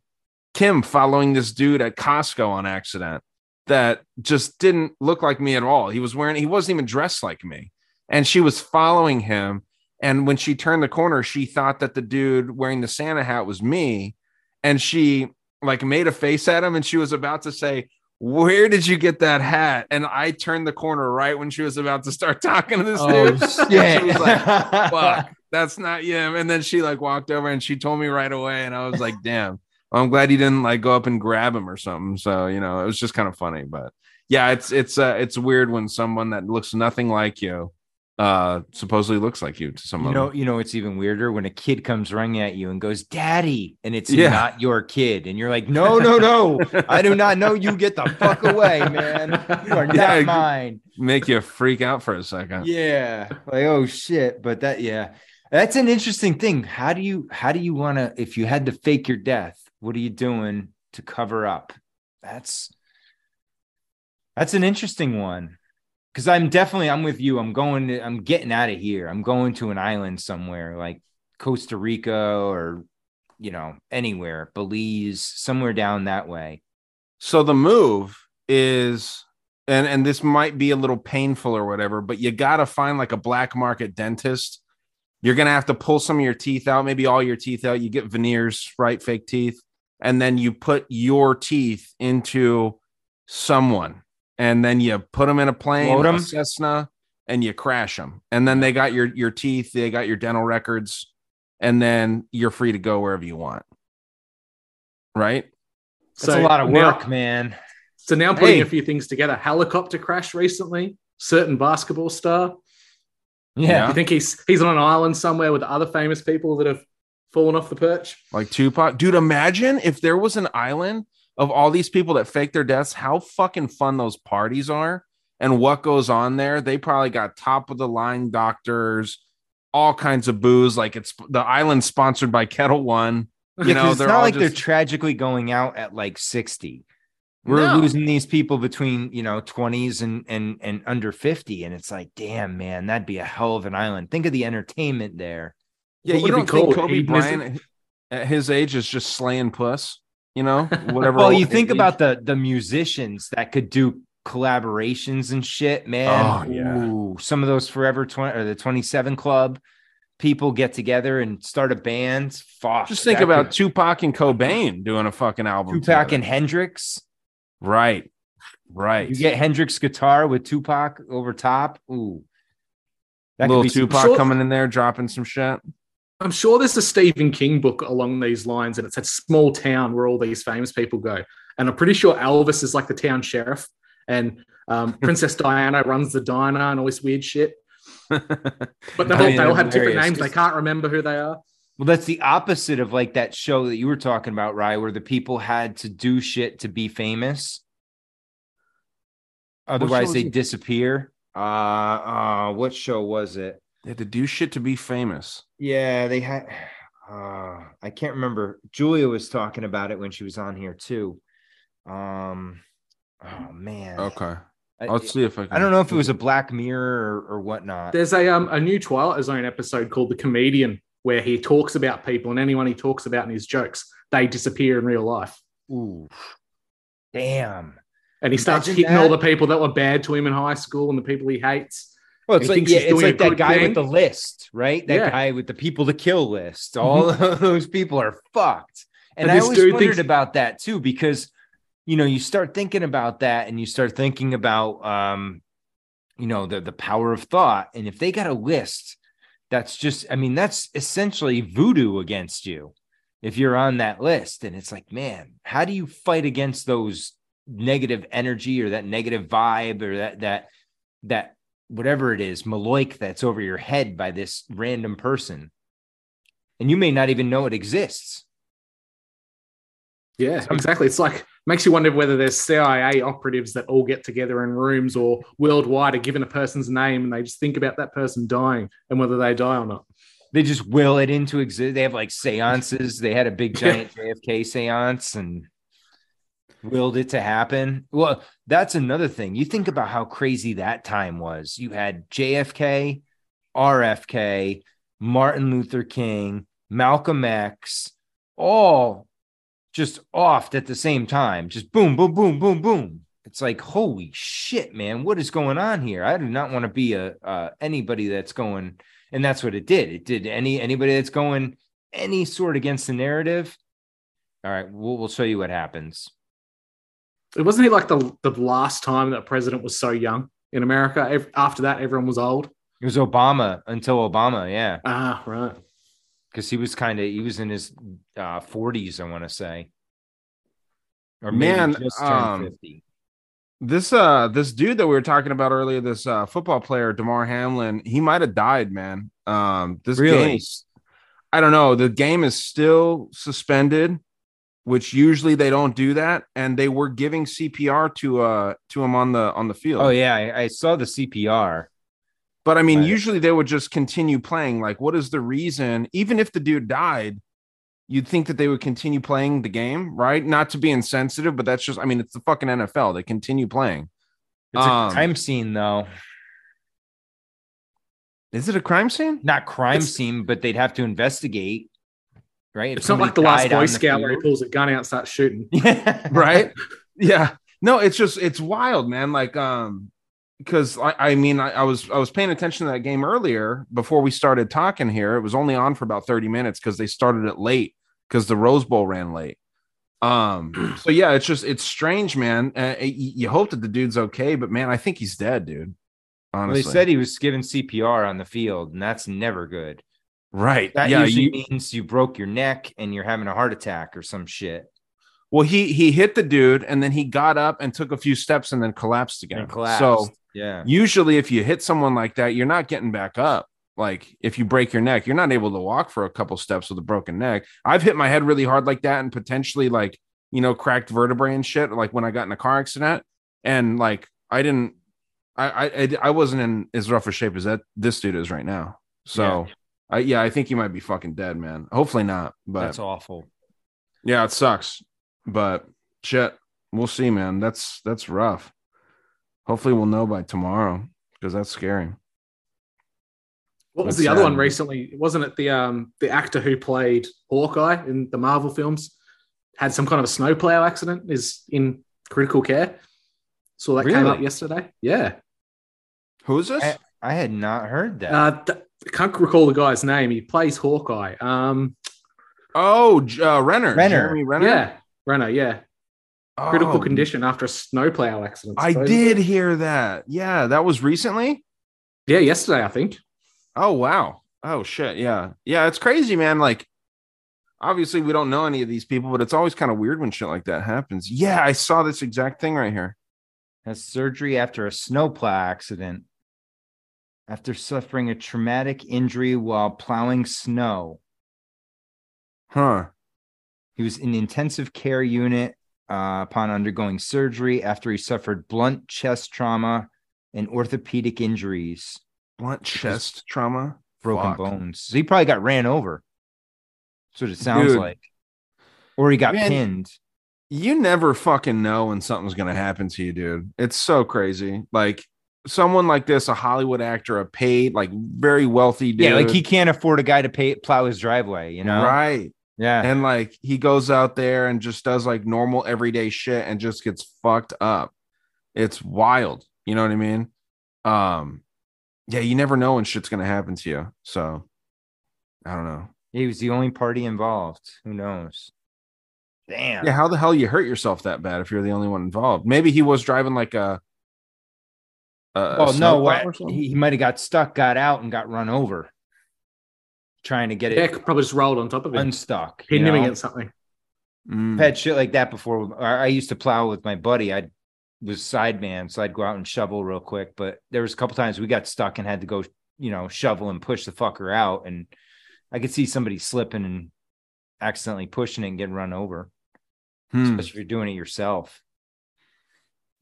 Kim following this dude at Costco on accident that just didn't look like me at all. He was wearing he wasn't even dressed like me. And she was following him. And when she turned the corner, she thought that the dude wearing the Santa hat was me. And she like made a face at him and she was about to say, where did you get that hat? And I turned the corner right when she was about to start talking to this Oh, dude. She was like, fuck, that's not him. And then she like walked over and she told me right away. And I was like, damn, well, I'm glad you didn't like go up and grab him or something. So, you know, it was just kind of funny. But yeah, it's it's uh it's weird when someone that looks nothing like you uh supposedly looks like you to someone. You know, you know, it's even weirder when a kid comes running at you and goes, "Daddy," and it's Yeah. not your kid, and you're like, "No, no, no, I do not know you. Get the fuck away, man. You are not Yeah, mine." make you freak out for a second. Yeah, like oh shit. But that, yeah, that's an interesting thing. How do you, how do you want to? If you had to fake your death, what are you doing to cover up? That's that's an interesting one because I'm definitely I'm with you. I'm going to I'm getting out of here. I'm going to an island somewhere like Costa Rica or you know anywhere, Belize, somewhere down that way. So the move is and and this might be a little painful or whatever, but you got to find like a black market dentist. You're to have to pull some of your teeth out, maybe all your teeth out. You get veneers, right? Fake teeth. And then you put your teeth into someone. And then you put them in a plane, Float a 'em? Cessna, and you crash them. And then they got your your teeth, they got your dental records, and then you're free to go wherever you want. Right? That's a lot of now- work, man. So now I'm putting Hey. a few things together. Helicopter crash recently. Certain basketball star. Yeah. You think he's he's on an island somewhere with other famous people that have fallen off the perch? Like Tupac. Dude, imagine if there was an island of all these people that fake their deaths, how fucking fun those parties are and what goes on there. They probably got top of the line doctors, all kinds of booze. Like it's the island sponsored by Ketel One. You know, it's they're not all like they're tragically going out at like 60. We're No. losing these people between you know 20s and and and under 50. And it's like, damn, man, that'd be a hell of an island. Think of the entertainment there. yeah, What you don't think called? Kobe Hedonism? Bryant at his age is just slaying puss, you know, whatever. Well, you think about the the musicians that could do collaborations and shit, man. Oh, yeah. Ooh, some of those Forever 20 or the 27 Club people get together and start a band. Fuck. just think about could- Tupac and Cobain doing a fucking album. Tupac together. and Hendrix. right, right. You get Hendrix guitar with Tupac over top. Ooh. That little Tupac coming in there dropping some shit. I'm sure there's a Stephen King book along these lines, and it's a small town where all these famous people go. And I'm pretty sure Elvis is like the town sheriff, and um, Princess Diana runs the diner and all this weird shit. But they I all, mean, they all have different names. They can't remember who they are. Well, that's the opposite of like that show that you were talking about, Rye, where the people had to do shit to be famous. Otherwise, they it? disappear. Uh, uh, what show was it? They had to do shit to be famous. Yeah, they had. Uh, I can't remember. Julia was talking about it when she was on here too. Um, oh man. Okay. I, I'll see if I can. I don't know if it was a Black Mirror or, or whatnot. There's a um, a new Twilight Zone episode called The Comedian where he talks about people, and anyone he talks about in his jokes, they disappear in real life. Ooh, damn. And he starts Imagine hitting all the people that were bad to him in high school and the people he hates. Well, it's like yeah, it's like that guy thing. with the list, right? That Yeah. guy with the people to kill list. All of those people are fucked. And, And I always wondered thinks- about that too, because you know, you start thinking about that and you start thinking about um, you know, the the power of thought. And if they got a list, that's just, I mean, that's essentially voodoo against you if you're on that list. And it's like, man, how do you fight against those negative energy or that negative vibe or that that that whatever it is, Maloik that's over your head by this random person. And you may not even know it exists. Yeah, exactly. It's like makes you wonder whether there's CIA operatives that all get together in rooms or worldwide are given a person's name and they just think about that person dying and whether they die or not. They just will it into exist. They have like seances. They had a big giant JFK seance and willed it to happen. Well, that's another thing. You think about how crazy that time was. You had JFK, RFK, Martin Luther King, Malcolm X, all just off at the same time. Just boom, boom, boom, boom, boom. It's like holy shit, man! What is going on here? I do not want to be a uh, anybody that's going, and that's what it did. It did any anybody that's going any sort against the narrative. All right, we'll we'll show you what happens. It wasn't it like the the last time that a president was so young in America. After that, everyone was old. It was Obama until Obama, yeah, Ah, right. because he was kind of he was in his uh, 40s, I want to say, or maybe Man, just turned um, 50. This uh this dude that we were talking about earlier, this uh football player, Damar Hamlin, he might have died, man. Um this Really? game is- I don't know. The game is still suspended, which usually they don't do that, and they were giving CPR to uh to him on the on the field. Oh yeah, I, I saw the CPR. But I mean, Right. usually they would just continue playing. Like, what is the reason? Even if the dude died, you'd think that they would continue playing the game, right? Not to be insensitive, but that's just, I mean, it's the fucking NFL. They continue playing. It's Um, a crime scene though, Is it a crime scene? not crime It's- scene, but they'd have to investigate, right? If It's not like the last Boy Scout where he pulls a gun out and starts shooting. right? Yeah. No it's just it's wild man. Like um because I, I mean I, I was i was paying attention to that game earlier before we started talking here. It was only on for about 30 minutes because they started it late because the rose bowl ran late. Um so yeah it's just it's strange man. Uh, y- you hope that the dude's okay but man i think he's dead dude. Well, honestly. they said he was given CPR on the field, and that's never good. Right. That yeah usually you- means you broke your neck and you're having a heart attack or some shit. well he he hit the dude and then he got up and took a few steps and then collapsed again. And collapsed. so yeah. usually if you hit someone like that you're not getting back up. Like if you break your neck you're not able to walk for a couple steps with a broken neck. I've hit my head really hard like that and potentially like you know cracked vertebrae and shit like when i got in a car accident. And like i didn't i i i- I wasn't in as rough a shape as that this dude is right now. So I, yeah i think he might be fucking dead man hopefully not but That's awful. yeah it sucks but shit we'll see man that's that's rough hopefully we'll know by tomorrow because that's scary What was That's the other one recently? Wasn't it the um the actor who played Hawkeye in the Marvel films had some kind of a snowplow accident? Is in critical care. So that came Really? up yesterday. Yeah, who's this I, I had not heard that. uh, th- I can't recall the guy's name. He plays Hawkeye. Um, Oh, uh, Renner. Renner. Jeremy Renner. yeah, Renner. Yeah, critical Oh, condition after a snowplow accident. I supposedly. did hear that. Yeah, that was recently. Yeah, yesterday I think. Oh wow. Oh shit. Yeah. Yeah. It's crazy, man. Like, obviously, we don't know any of these people, but it's always kind of weird when shit like that happens. Yeah, I saw this exact thing right here. Has surgery after a snowplow accident after suffering a traumatic injury while plowing snow. Huh. He was in intensive care unit uh, upon undergoing surgery after he suffered blunt chest trauma and orthopedic injuries, Blunt chest trauma. broken Fuck. bones. So he probably got ran over. That's what it sounds Dude. like. Or he got Man, pinned. You never fucking know when something's gonna happen to you, dude. It's so crazy. Like someone like this, a Hollywood actor, a paid, like very wealthy dude. Yeah, like he can't afford a guy to pay plow his driveway, you know? right. Yeah. and like he goes out there and just does like normal everyday shit and just gets fucked up it's wild you know what i mean um yeah, you never know when shit's gonna happen to you. So I don't know. He was the only party involved. Who knows? Damn. Yeah, how the hell you hurt yourself that bad if you're the only one involved? Maybe he was driving like a. a a Well, no, what, he, he might have got stuck, got out, and got run over. Trying to get it Yeah, probably just rolled on top of it. unstuck. you Pinning him know? against something. Mm. I've had shit like that before. I I used to plow with my buddy. I was sideman, so I'd go out and shovel real quick. But there was a couple times we got stuck and had to go, you know, shovel and push the fucker out. And I could see somebody slipping and accidentally pushing it and getting run over, Hmm. especially if you're doing it yourself.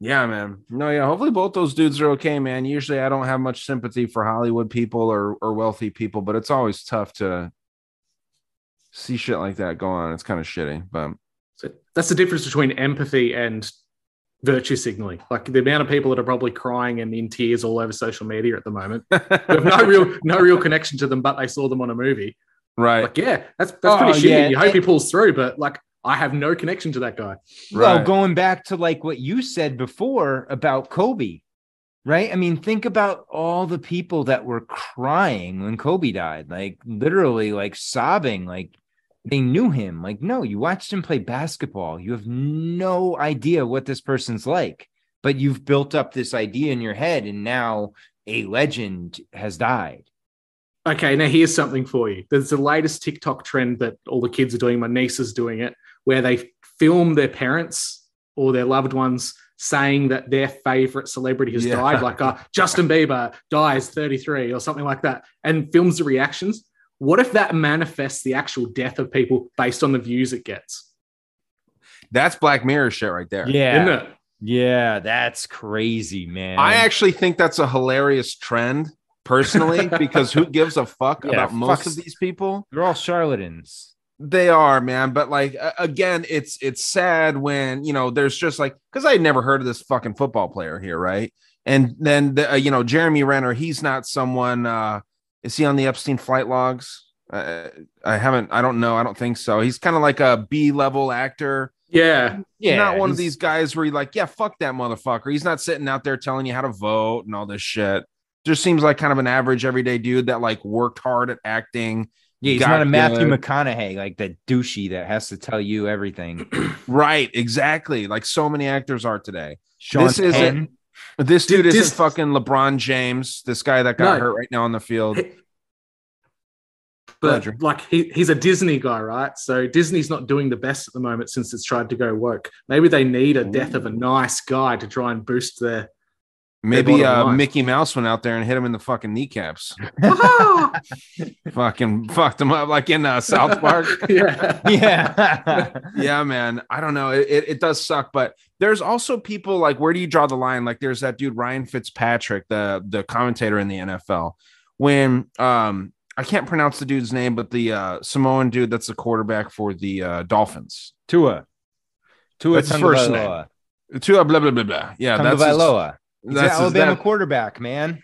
Yeah, man. No, yeah. Hopefully, both those dudes are okay, man. Usually, I don't have much sympathy for Hollywood people or or wealthy people, but it's always tough to see shit like that go on. It's kind of shitty, but So that's the difference between empathy and virtue signaling. Like the amount of people that are probably crying and in tears all over social media at the moment. We have no real no real connection to them, but they saw them on a movie. right. Like, yeah, that's that's Oh, pretty shitty. yeah. You hope he pulls through, but like I have no connection to that guy. Well, Right. going back to like what you said before about Kobe, right? I mean, think about all the people that were crying when Kobe died, like literally like sobbing, like they knew him. Like, no, you watched him play basketball. You have no idea what this person's like, but you've built up this idea in your head, and now a legend has died. Okay, now here's something for you. There's the latest TikTok trend that all the kids are doing. My niece is doing it, where they film their parents or their loved ones saying that their favorite celebrity has Yeah. died, like uh, Justin Bieber dies 33 or something like that, and films the reactions. What if that manifests the actual death of people based on the views it gets? That's Black Mirror shit right there. Isn't it? Yeah, that's crazy, man. I actually think that's a hilarious trend personally because who gives a fuck Yeah, about most of these people? they're all charlatans. They are, man. But like again, it's it's sad when you know there's just like because I had never heard of this fucking football player here, right? And then the, uh, you know Jeremy Renner, he's not someone. uh Is he on the Epstein flight logs? Uh, I haven't. I don't know. I don't think so. He's kind of like a B level actor. Yeah. He's not one of these guys where you're like, yeah, fuck that motherfucker. He's not sitting out there telling you how to vote and all this shit. Just seems like kind of an average everyday dude that like worked hard at acting. Yeah, he's got not a Matthew good. McConaughey, like that douchey that has to tell you everything. Right, exactly. Like so many actors are today. Sean this isn't this dude This- isn't fucking LeBron James, this guy that got No. hurt right now on the field. But Roger. like he, he's a Disney guy, right? So Disney's not doing the best at the moment since it's tried to go woke. Maybe they need a death of a nice guy to try and boost their. Maybe uh. Mickey Mouse went out there and hit him in the fucking kneecaps. fucking fucked him up like in uh, South Park. yeah. Yeah. yeah, man. I don't know. It, it, it does suck, but there's also people like, where do you draw the line? Like, there's that dude Ryan Fitzpatrick, the the commentator in the NFL. When um, I can't pronounce the dude's name, but the uh, Samoan dude that's the quarterback for the uh, Dolphins. Tua. Tua That's his first Tagovailoa. Tua, blah blah blah blah. Yeah, that's his, Tagovailoa. He's an that's his- Alabama that- quarterback, man.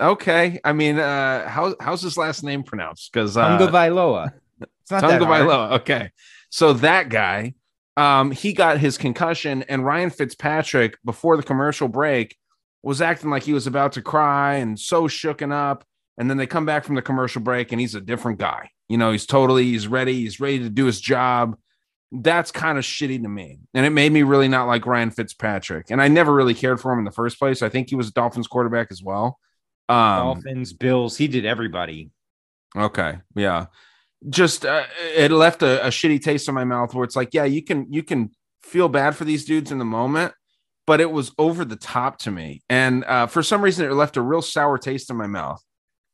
okay. I mean, uh, how how's his last name pronounced? Because uh, Tagovailoa. It's not that hard. Okay. So that guy, um, he got his concussion, and Ryan Fitzpatrick, before the commercial break, was acting like he was about to cry and so shooken up. And then they come back from the commercial break, and he's a different guy. You know, he's totally he's ready. He's ready to do his job. That's kind of shitty to me. And it made me really not like Ryan Fitzpatrick. And I never really cared for him in the first place. I think he was a Dolphins quarterback as well. Um, Dolphins, Bills. He did everybody. Okay. Yeah. Just uh, it left a, a shitty taste in my mouth where it's like, yeah, you can you can feel bad for these dudes in the moment, but it was over the top to me. And uh, for some reason it left a real sour taste in my mouth.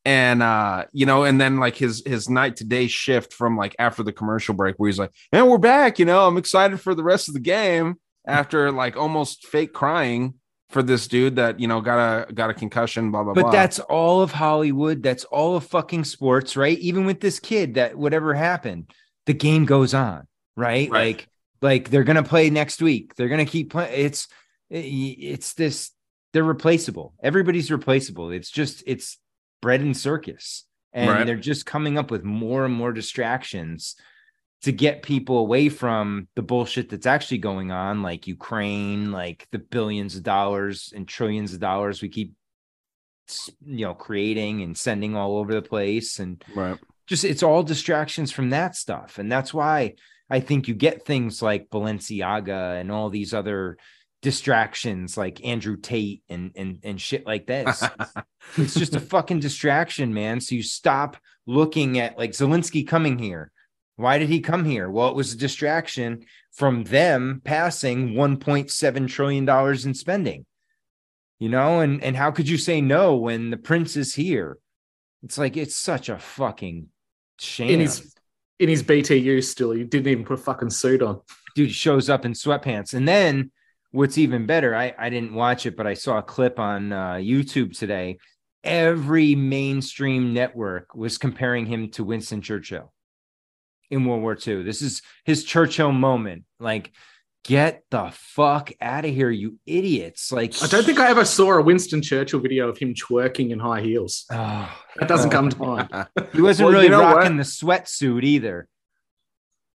And uh, you know, and then like his his night to day shift from like after the commercial break where he's like, and we're back, you know, I'm excited for the rest of the game after like almost fake crying for this dude that you know got a got a concussion, blah blah blah. But blah. that's all of Hollywood. That's all of fucking sports, right? Even with this kid, that whatever happened, the game goes on, right? Right. Like, like they're gonna play next week. They're gonna keep playing. It's, it's this. They're replaceable. Everybody's replaceable. It's just it's bread and circus, and Right. they're just coming up with more and more distractions to get people away from the bullshit that's actually going on, like Ukraine, like the billions of dollars and trillions of dollars we keep you know creating and sending all over the place. And right. just it's all distractions from that stuff. And that's why i think you get things like balenciaga and all these other distractions like andrew tate and and and shit like this. It's just a fucking distraction man. So you stop looking at like zelensky coming here. Why did he come here? Well it was a distraction from them passing 1.7 trillion dollars in spending you know? And and how could you say no when the prince is here? It's like it's such a fucking shame In his in his BTU still, he didn't even put a fucking suit on. dude shows up in sweatpants. And then what's even better i i didn't watch it but i saw a clip on uh, youtube today every mainstream network was comparing him to winston churchill in world war ii this is his churchill moment like get the fuck out of here you idiots like I don't think I ever saw a Winston Churchill video of him twerking in high heels. Oh, that doesn't come to mind. he wasn't Well, really you know what? rocking the sweatsuit either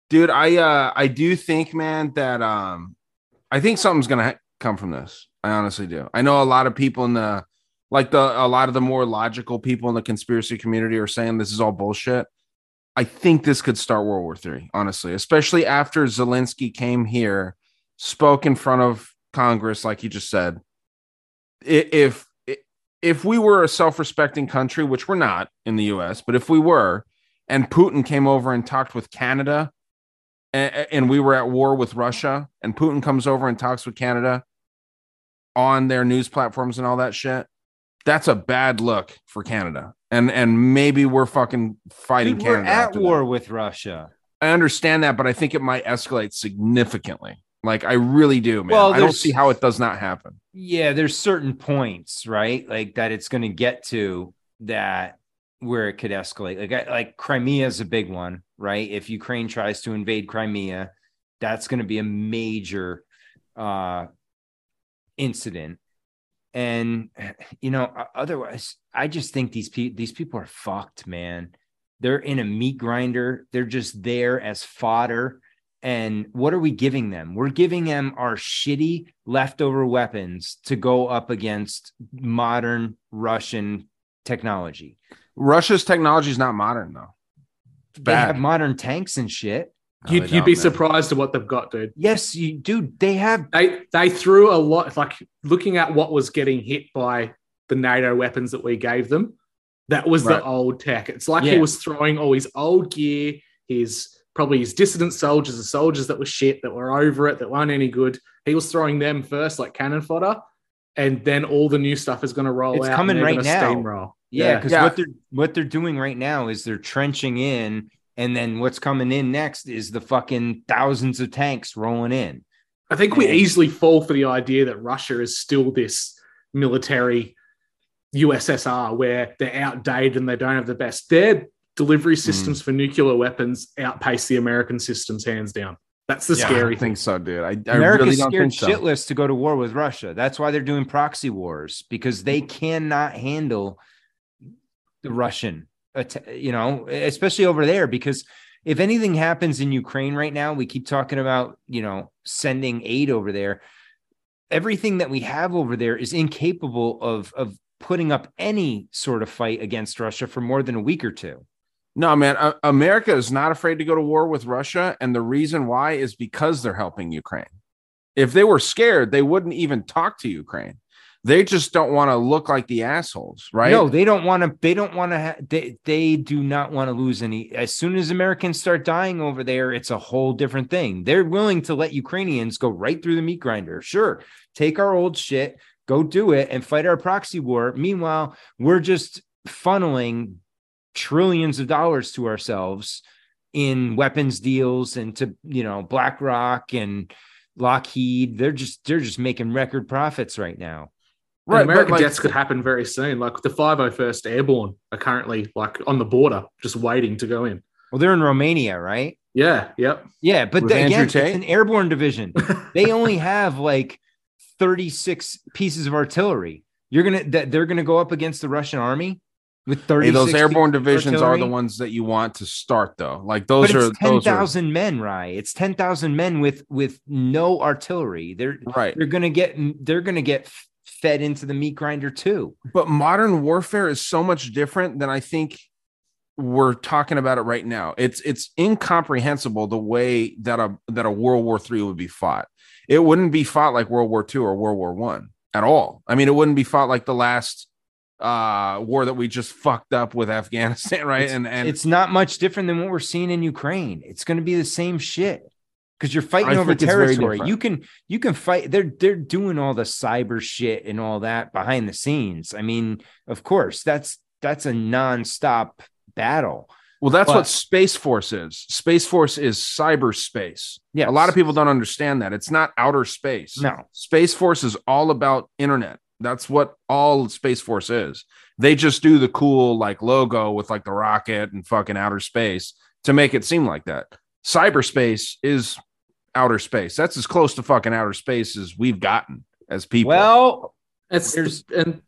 dude i uh i do think man that um i think something's gonna ha- come from this. I honestly do. I know a lot of people in the like the a lot of the more logical people in the conspiracy community are saying this is all bullshit. I think this could start world war three honestly especially after zelensky came here spoke in front of congress like you just said. If if we were a self-respecting country which we're not in the us but if we were and putin came over and talked with canada and we were at war with Russia, and Putin comes over and talks with Canada on their news platforms and all that shit, that's a bad look for Canada. And and maybe we're fucking fighting Dude, we're Canada. at war that. with russia I understand that, but I think it might escalate significantly. Like I really do, man. Well, I don't see how it does not happen. yeah there's certain points right like that it's going to get to that where it could escalate like I- like crimea is a big one right if ukraine tries to invade crimea that's going to be a major uh incident and you know otherwise i just think these people these people are fucked man they're in a meat grinder they're just there as fodder and what are we giving them? We're giving them our shitty leftover weapons to go up against modern Russian technology. Russia's technology is not modern though. It's They have modern tanks and shit. No, you'd you'd be man. surprised at what they've got, dude. Yes, you dude, they have They they threw a lot. Like looking at what was getting hit by the NATO weapons that we gave them, that was Right. the old tech. It's like Yeah. he was throwing all his old gear, his probably his dissident soldiers, the soldiers that were shit, that were over it, that weren't any good. He was throwing them first, like cannon fodder, and then all the new stuff is going to roll It's out. coming right now. Steamroll. Yeah, because Yeah. what they're what they're doing right now is they're trenching in, and then what's coming in next is the fucking thousands of tanks rolling in. I think we And- easily fall for the idea that Russia is still this military USSR where they're outdated and they don't have the best. Their delivery Hmm. systems for nuclear weapons outpace the American systems hands down. That's the Yeah, I scary don't thing. think so, dude. I, I America's really don't scared think so. shitless to go to war with Russia. That's why they're doing proxy wars because they cannot handle the Russian, atta- you know, especially over there. Because if anything happens in Ukraine right now, we keep talking about, you know, sending aid over there. Everything that we have over there is incapable of of putting up any sort of fight against Russia for more than a week or two. No, man. Uh, America is not afraid to go to war with Russia, and the reason why is because they're helping Ukraine. If they were scared, they wouldn't even talk to Ukraine. They just don't want to look like the assholes, right? No, they don't want to. They don't want to. Ha- they they do not want to lose any. As soon as Americans start dying over there, it's a whole different thing. They're willing to let Ukrainians go right through the meat grinder. Sure, take our old shit, go do it, and fight our proxy war. Meanwhile, we're just funneling trillions of dollars to ourselves in weapons deals and to you know BlackRock and Lockheed. They're just they're just making record profits right now. Right, but, American like- deaths could happen very soon. Like the 501st Airborne are currently like on the border, just waiting to go in. Well, they're in Romania, right? Yeah, yep. Yeah, but With the- Andrew again, it's an airborne division. they only have like 36 pieces of artillery. You're gonna that they're gonna go up against the Russian army with 30. Hey, those airborne divisions are the ones that you want to start, though. Like those are it's ten those are men, right? It's ten thousand men with with no artillery. They're right. they're gonna get they're gonna get fed into the meat grinder too. But modern warfare is so much different than I think we're talking about it right now. It's it's incomprehensible the way that a that a World War Three would be fought. It wouldn't be fought like World War Two or World War One at all. I mean, it wouldn't be fought like the last uh war that we just fucked up with Afghanistan, right? It's, and and it's not much different than what we're seeing in Ukraine. It's going to be the same shit because you're fighting I over think it's very territory. You can you can fight. They're they're doing all the cyber shit and all that behind the scenes. I mean, of course, that's that's a nonstop battle. Well, that's But- what Space Force is. Space Force is cyberspace. Yeah, A lot of people don't understand that. It's not outer space. No. Space Force is all about internet. That's what all Space Force is. They just do the cool like logo with like the rocket and fucking outer space to make it seem like that. Cyberspace is outer space. That's as close to fucking outer space as we've gotten as people. Well, It's There's- and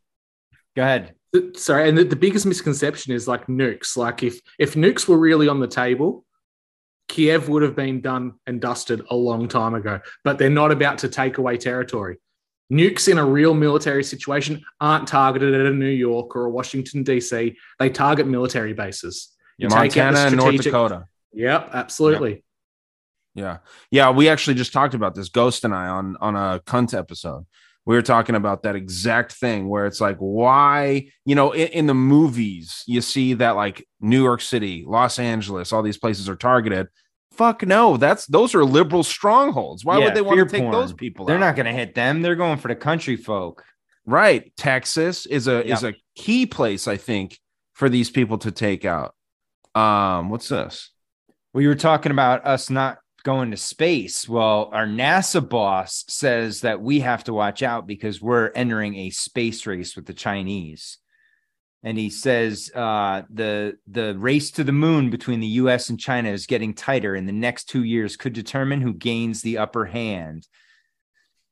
go ahead. the- sorry, and the, the biggest misconception is like nukes. Like if if nukes were really on the table, Kiev would have been done and dusted a long time ago. But they're not about to take away territory. Nukes in a real military situation aren't targeted at a New York or a Washington D.C. They target military bases. You take Montana and North Dakota. Yep, absolutely. Yeah. Yeah. We actually just talked about this, Ghost and I, on on a cunt episode. We were talking about that exact thing where it's like, why, you know, in, in the movies, you see that like New York City, Los Angeles, all these places are targeted. Fuck no, that's those are liberal strongholds. Why Yeah, would they want to take porn. those people? They're out? not going to hit them. They're going for the country folk. right. Texas is a is a key place, I think, for these people to take out. Um, what's this? Well, you were talking about us not going to space. Well, our NASA boss says that we have to watch out because we're entering a space race with the Chinese. And he says uh, the the race to the moon between the U.S. and China is getting tighter, and the next two years could determine who gains the upper hand.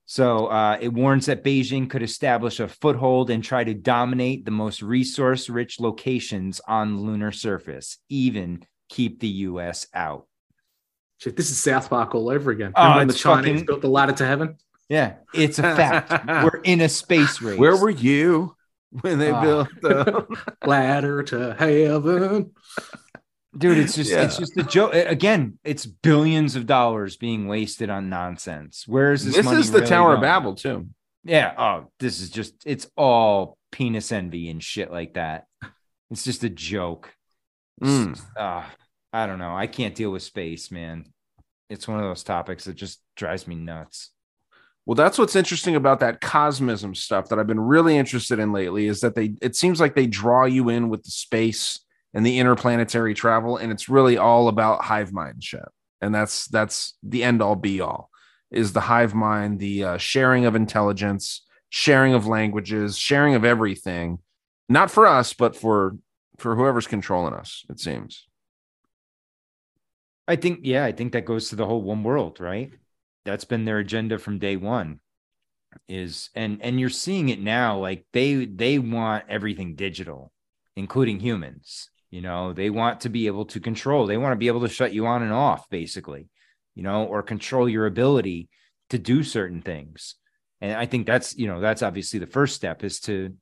So uh, it warns that Beijing could establish a foothold and try to dominate the most resource-rich locations on the lunar surface, even keep the U.S. out. Shit, this is South Park all over again. Oh, when the Chinese fucking- built the ladder to heaven? Yeah, it's a fact. We're in a space race. Where were you when they Ah. built the ladder to heaven. dude? It's just it's just a joke. Again, it's billions of dollars being wasted on nonsense. Where is this? this money is the really Tower of? Babel too. Yeah. Oh, this is just it's all penis envy and shit like that. It's just a joke. Mm. Uh, I don't know. I can't deal with space, man. It's one of those topics that just drives me nuts. Well, that's what's interesting about that cosmism stuff that I've been really interested in lately is that they it seems like they draw you in with the space and the interplanetary travel, and it's really all about hive mind shit. And that's that's the end all be all is the hive mind, the uh, sharing of intelligence, sharing of languages, sharing of everything, not for us, but for for whoever's controlling us. It seems. I think, yeah, I think that goes to the whole one world, right? That's been their agenda from day one. Is and and you're seeing it now. Like they they want everything digital, including humans. You know, they want to be able to control. They want to be able to shut you on and off, basically. You know, or control your ability to do certain things. And I think that's you know that's obviously the first step is to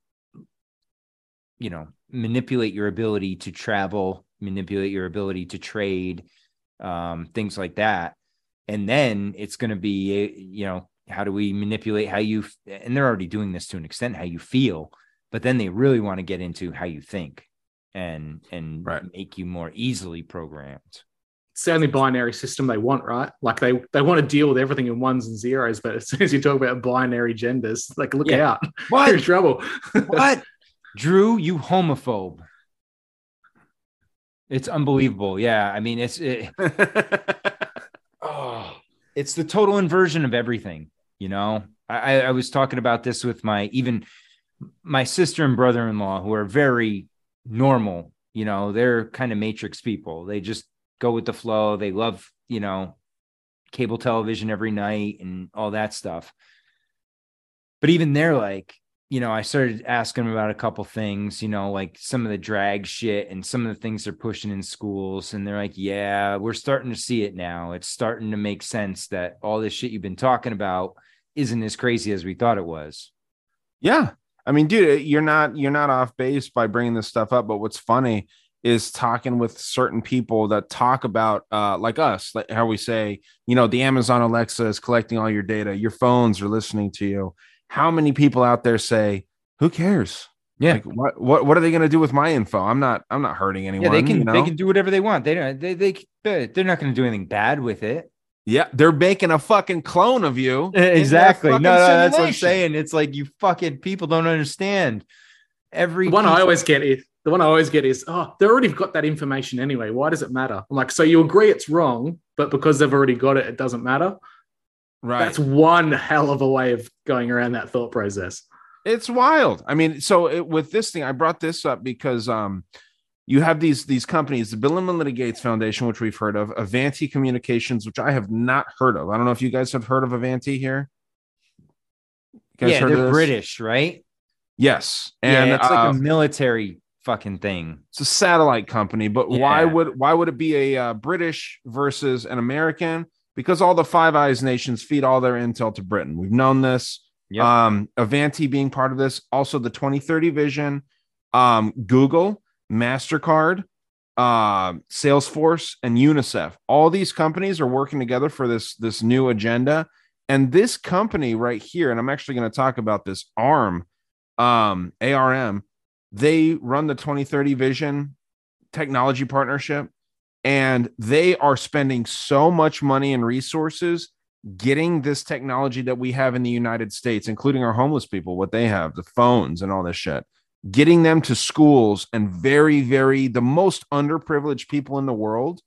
you know manipulate your ability to travel, manipulate your ability to trade, um, things like that. And then it's going to be, you know, how do we manipulate how you, and they're already doing this to an extent, how you feel, but then they really want to get into how you think and, and make you more easily programmed. It's the only binary system they want, right? Like they, they want to deal with everything in ones and zeros, but as soon as you talk about binary genders, like look Yeah. out. What? You're in trouble. What? Drew, you homophobe. It's unbelievable. Yeah. I mean, it's, it, it's the total inversion of everything. You know, I, I- was talking about this with my even my sister and brother in law, who are very normal. You know, they're kind of matrix people. They just go with the flow. They love, you know, cable television every night and all that stuff. But even they're like, you know, I started asking about a couple things, you know, like some of the drag shit and some of the things they're pushing in schools. And they're like, yeah, we're starting to see it now. It's starting to make sense that all this shit you've been talking about isn't as crazy as we thought it was. Yeah. I mean, dude, you're not you're not off base by bringing this stuff up. But what's funny is talking with certain people that talk about uh, like us, like how we say, you know, the Amazon Alexa is collecting all your data, your phones are listening to you. How many people out there say, "Who cares? Yeah. Like, what what what are they going to do with my info? I'm not I'm not hurting anyone. Yeah, they can you know? they can do whatever they want. They don't they they they're they're not going to do anything bad with it. Yeah, they're making a fucking clone of you. Exactly. No, fucking no, that's what I'm saying. It's like you fucking people don't understand. Every The one I always get is the one I always get is, oh, they already got that information anyway. Why does it matter? I'm like, so you agree it's wrong, but because they've already got it, it doesn't matter. Right. That's one hell of a way of going around that thought process. it's wild i mean so it, with this thing i brought this up because um you have these these companies the bill and melinda gates foundation which we've heard of avanti communications which i have not heard of i don't know if you guys have heard of avanti here You guys Yeah, heard they're this? British, right? yes and yeah, it's uh, like a military fucking thing. it's a satellite company but why would why would it be a uh, british versus an american because all the five eyes nations feed all their intel to britain. We've known this. Yep. um avanti being part of this. Also the 2030 vision um google mastercard uh, salesforce and unicef. All these companies are working together for this this new agenda. And this company right here and i'm actually going to talk about this arm um arm they run the 2030 vision technology partnership and they are spending so much money and resources getting this technology that we have in the United States, including our homeless people, what they have, the phones and all this shit, getting them to schools and very, very the most underprivileged people in the world,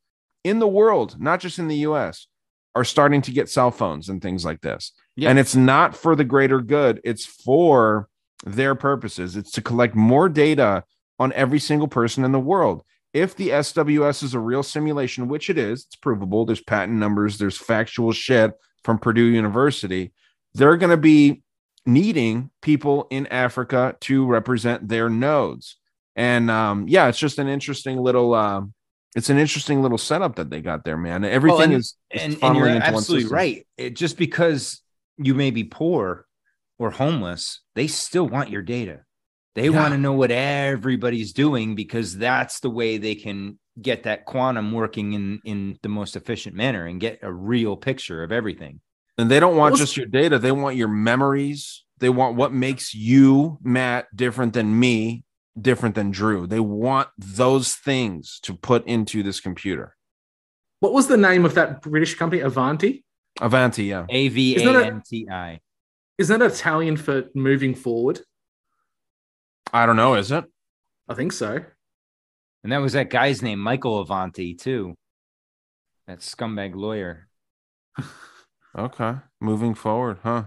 in the world, not just in the US, are starting to get cell phones and things like this. Yeah. And it's not for the greater good, it's for their purposes. It's to collect more data on every single person in the world. If the SWS is a real simulation, which it is, it's provable, there's patent numbers, there's factual shit from Purdue University, they're going to be needing people in Africa to represent their nodes. And um, yeah, it's just an interesting little um, it's an interesting little setup that they got there, man. Everything Well, and, is, is and, and you're absolutely right. It, just because you may be poor or homeless, they still want your data. They Yeah. want to know what everybody's doing because that's the way they can get that quantum working in in the most efficient manner and get a real picture of everything. And they don't want Well, just your data, they want your memories. They want what makes you, Matt, different than me, different than Drew. They want those things to put into this computer. What was the name of that British company, Avanti? Avanti, yeah. A V Isn't A that N T I. Isn't that Italian for moving forward? I don't know, is it? I think so. And that was that guy's name, Michael Avenatti, too. That scumbag lawyer. Okay. Moving forward, huh?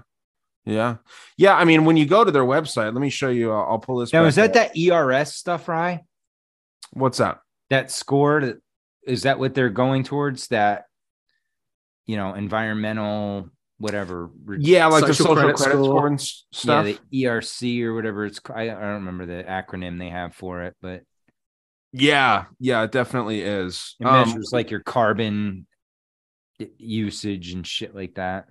Yeah. Yeah. I mean, when you go to their website, let me show you. I'll, I'll pull this. Now, is that up. that ERS stuff, Rye? What's that? That score? that- Is that what they're going towards? That, you know, environmental, whatever. Yeah, like the Social social credit credit, score. score and stuff. Yeah, the ERC or whatever it's. ca- I, I don't remember the acronym they have for it, but yeah. Yeah, it definitely is. it Um, measures like your carbon usage and shit like that.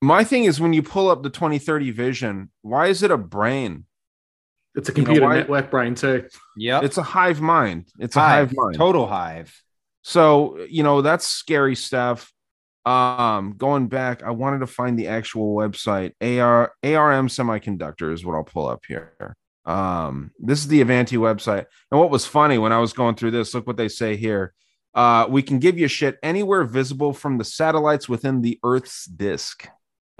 my thing is when you pull up the 2030 vision, why is it a brain? It's a You know computer network brain too. Yeah. It's a hive mind. It's a hive mind. Total hive. So, you know, that's scary stuff. Um, going back, I wanted to find the actual website. AR ARM Semiconductor is what I'll pull up here. Um, this is the Avanti website. And what was funny when I was going through this, look what they say here. Uh, we can give you shit anywhere visible from the satellites within the Earth's disk.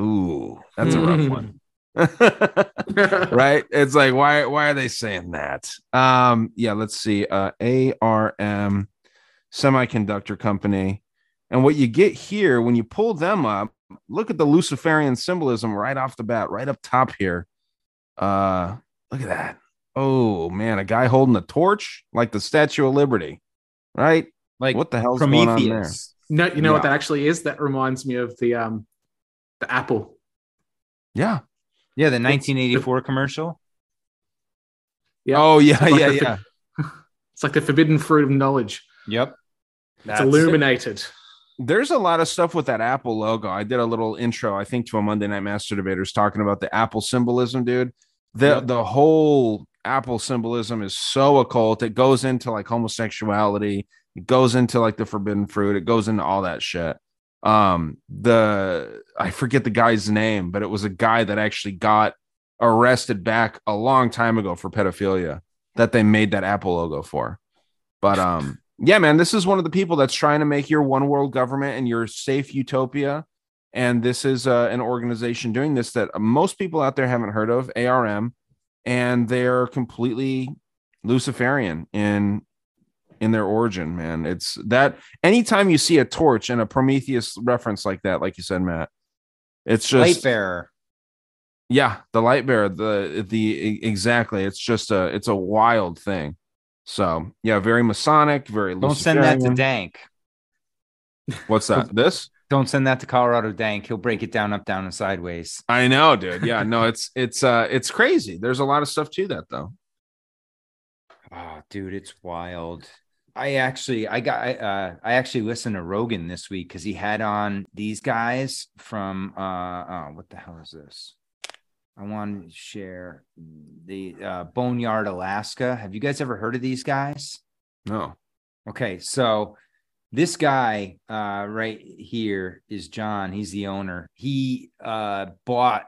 Ooh, that's a rough one. right? It's like why why are they saying that? Um, yeah, let's see. Uh ARM semiconductor company. And what you get here when you pull them up, look at the Luciferian symbolism right off the bat, right up top here. Uh look at that. Oh man, a guy holding a torch like the Statue of Liberty, right? Like what the hell's going on there? Prometheus. No, you know what that actually is? That reminds me of the um the Apple. Yeah. Yeah, the 1984 commercial. Yeah. Oh yeah, like yeah, the- yeah. It's like the forbidden fruit of knowledge. Yep. It's illuminated. There's a lot of stuff with that Apple logo. I did a little intro, I think, to a Monday Night Master Debaters talking about the Apple symbolism, dude. The Yeah. the whole Apple symbolism is so occult. It goes into like homosexuality. It goes into like the forbidden fruit. It goes into all that shit. Um, the I forget the guy's name, but it was a guy that actually got arrested back a long time ago for pedophilia that they made that Apple logo for. But um, yeah, man, this is one of the people that's trying to make your one world government and your safe utopia. And this is uh, an organization doing this that most people out there haven't heard of, ARM, and they're completely Luciferian in in their origin. Man, it's that anytime you see a torch and a Prometheus reference like that, like you said, Matt, it's just Light bearer. yeah, the light bearer, the the exactly. It's just a it's a wild thing. So yeah, very Masonic, very Don't send that to Dank. What's that? This? Don't send that to Colorado Dank. He'll break it down, up, down, and sideways. I know, dude. Yeah, no, it's it's uh it's crazy. There's a lot of stuff to that though. Oh, dude, it's wild. I actually, I got, I, uh, I actually listened to Rogan this week because he had on these guys from, uh, oh, what the hell is this? I wanted to share the uh, Boneyard, Alaska. Have you guys ever heard of these guys? No. Okay, so this guy uh, right here is John. He's the owner. He uh, bought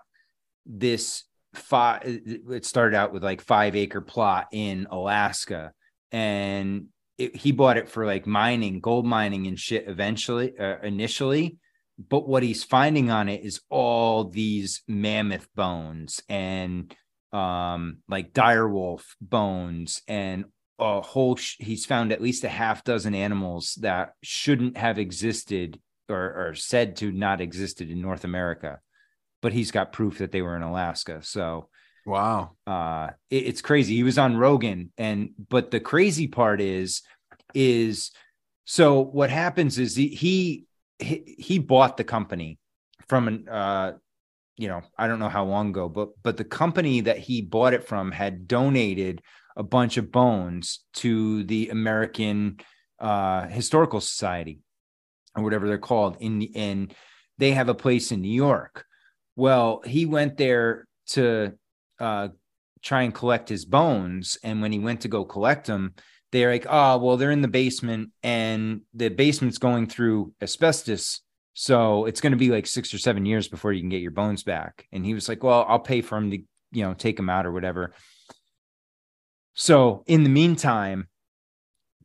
this five. It started out with like five acre plot in Alaska, and it, he bought it for like mining, gold mining, and shit. Eventually, uh, initially, but what he's finding on it is all these mammoth bones and um like direwolf bones and a whole sh- he's found at least a half dozen animals that shouldn't have existed or, or said to not existed in North America, but he's got proof that they were in Alaska. So wow, uh, it- it's crazy. He was on Rogan, and but the crazy part is, is so what happens is he he he, he bought the company from an uh you know i don't know how long ago but but the company that he bought it from had donated a bunch of bones to the american uh historical society or whatever they're called in and they have a place in new york. Well he went there to uh try and collect his bones and when he went to go collect them they're like, oh, well, they're in the basement and the basement's going through asbestos. So it's going to be like six or seven years before you can get your bones back. And he was like, well, I'll pay for him to, you know, take him out or whatever. So in the meantime,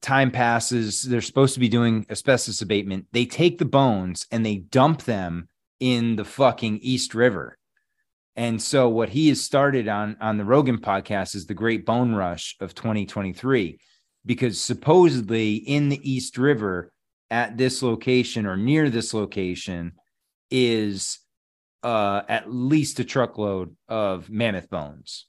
time passes. They're supposed to be doing asbestos abatement. They take the bones and they dump them in the fucking East River. And so what he has started on on the Rogan podcast is the Great Bone Rush of 2023 because supposedly in the East River at this location or near this location is uh at least a truckload of mammoth bones.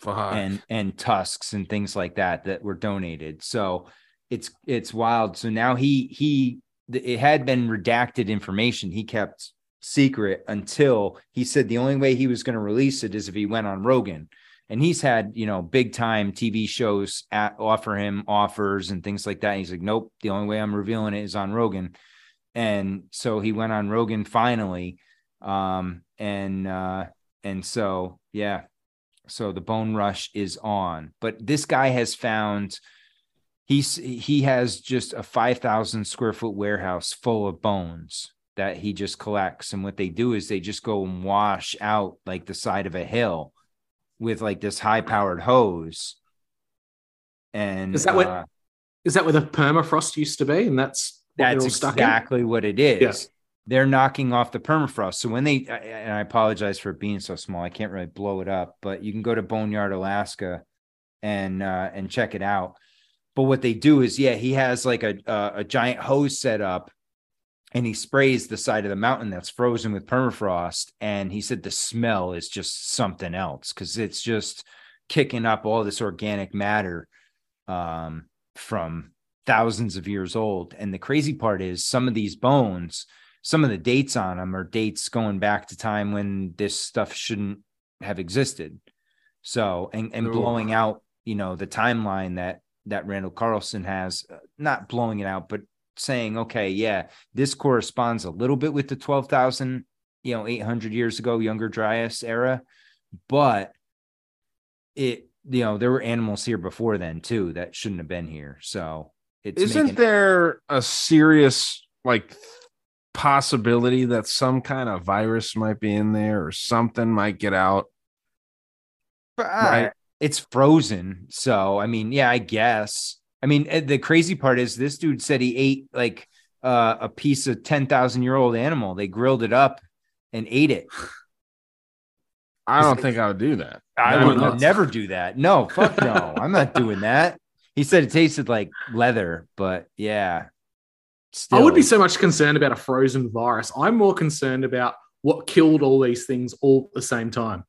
Fuck. and and tusks and things like that that were donated. So it's it's wild. So now he he it had been redacted information. He kept secret until he said the only way he was going to release it is if he went on Rogan and he's had you know big time TV shows at, offer him offers and things like that. And he's like, nope, the only way I'm revealing it is on Rogan, and so he went on Rogan finally, um, and uh, and so yeah, so the Bone Rush is on. But this guy has found he's he has just a five thousand square foot warehouse full of bones that he just collects, and what they do is they just go and wash out like the side of a hill with like this high powered hose. And Is that what? uh, Is that where the permafrost used to be? And that's that's stuck exactly what it is. Yeah. They're knocking off the permafrost. So when they, and I apologize for being so small, I can't really blow it up, but you can go to Boneyard, Alaska, and uh, and check it out. But what they do is, yeah, he has like a a, a giant hose set up, and he sprays the side of the mountain that's frozen with permafrost. And he said the smell is just something else because it's just kicking up all this organic matter um, from thousands of years old. And the crazy part is some of these bones, some of the dates on them are dates going back to time when this stuff shouldn't have existed. So, and, and Ooh. blowing out, you know, the timeline that, that Randall Carlson has, uh, not blowing it out, but saying, okay, yeah, this corresponds a little bit with the 12,000, you know, 800 years ago, younger Dryas era, but it, you know, there were animals here before then too that shouldn't have been here. So it's Isn't making- there a serious like possibility that some kind of virus might be in there or something might get out? Right. It's frozen. So, I mean, yeah, I guess. I mean, eh, the crazy part is this dude said he ate like uh, a piece of 10,000 year old animal. They grilled it up and ate it. I don't think I would do that. I No, would no. never do that. No, fuck no. I'm not doing that. He said it tasted like leather, but yeah. I would be so much concerned about a frozen virus. I'm more concerned about what killed all these things all at the same time.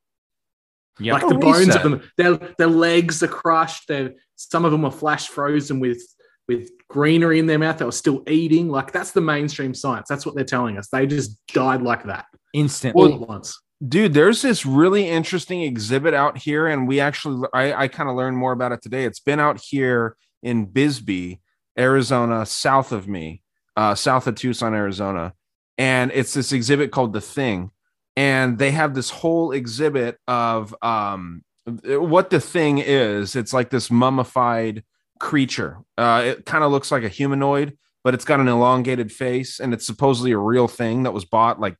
Yeah. Like the Oh, bones of them, their their legs are crushed. Their some of them were flash frozen with with greenery in their mouth. They were still eating. Like that's the mainstream science. That's what they're telling us. They just died like that instantly. all at once. dude there's this really interesting exhibit out here and we actually i, I kind of learned more about it today it's been out here in bisbee arizona south of me uh, south of tucson arizona and it's this exhibit called the thing and they have this whole exhibit of um, what the thing is it's like this mummified creature. Uh, it kind of looks like a humanoid but it's got an elongated face and it's supposedly a real thing that was bought like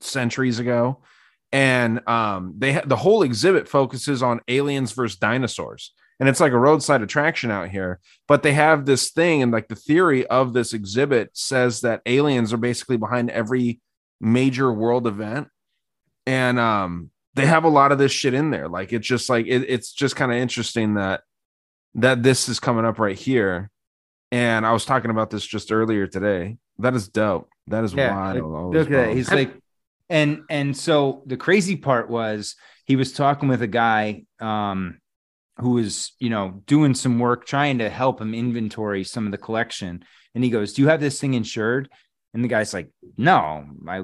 centuries ago. And um they ha- the whole exhibit focuses on aliens versus dinosaurs. And it's like a roadside attraction out here but they have this thing and like the theory of this exhibit says that aliens are basically behind every major world event. And um they have a lot of this shit in there. Like it's just like it, it's just kind of interesting that that this is coming up right here. And i was talking about this just earlier today. That is dope. That is wild like, look at that. He's like, and and so the crazy part was he was talking with a guy um who was you know doing some work trying to help him inventory some of the collection, and he goes, "Do you have this thing insured?" And the guy's like, "No, I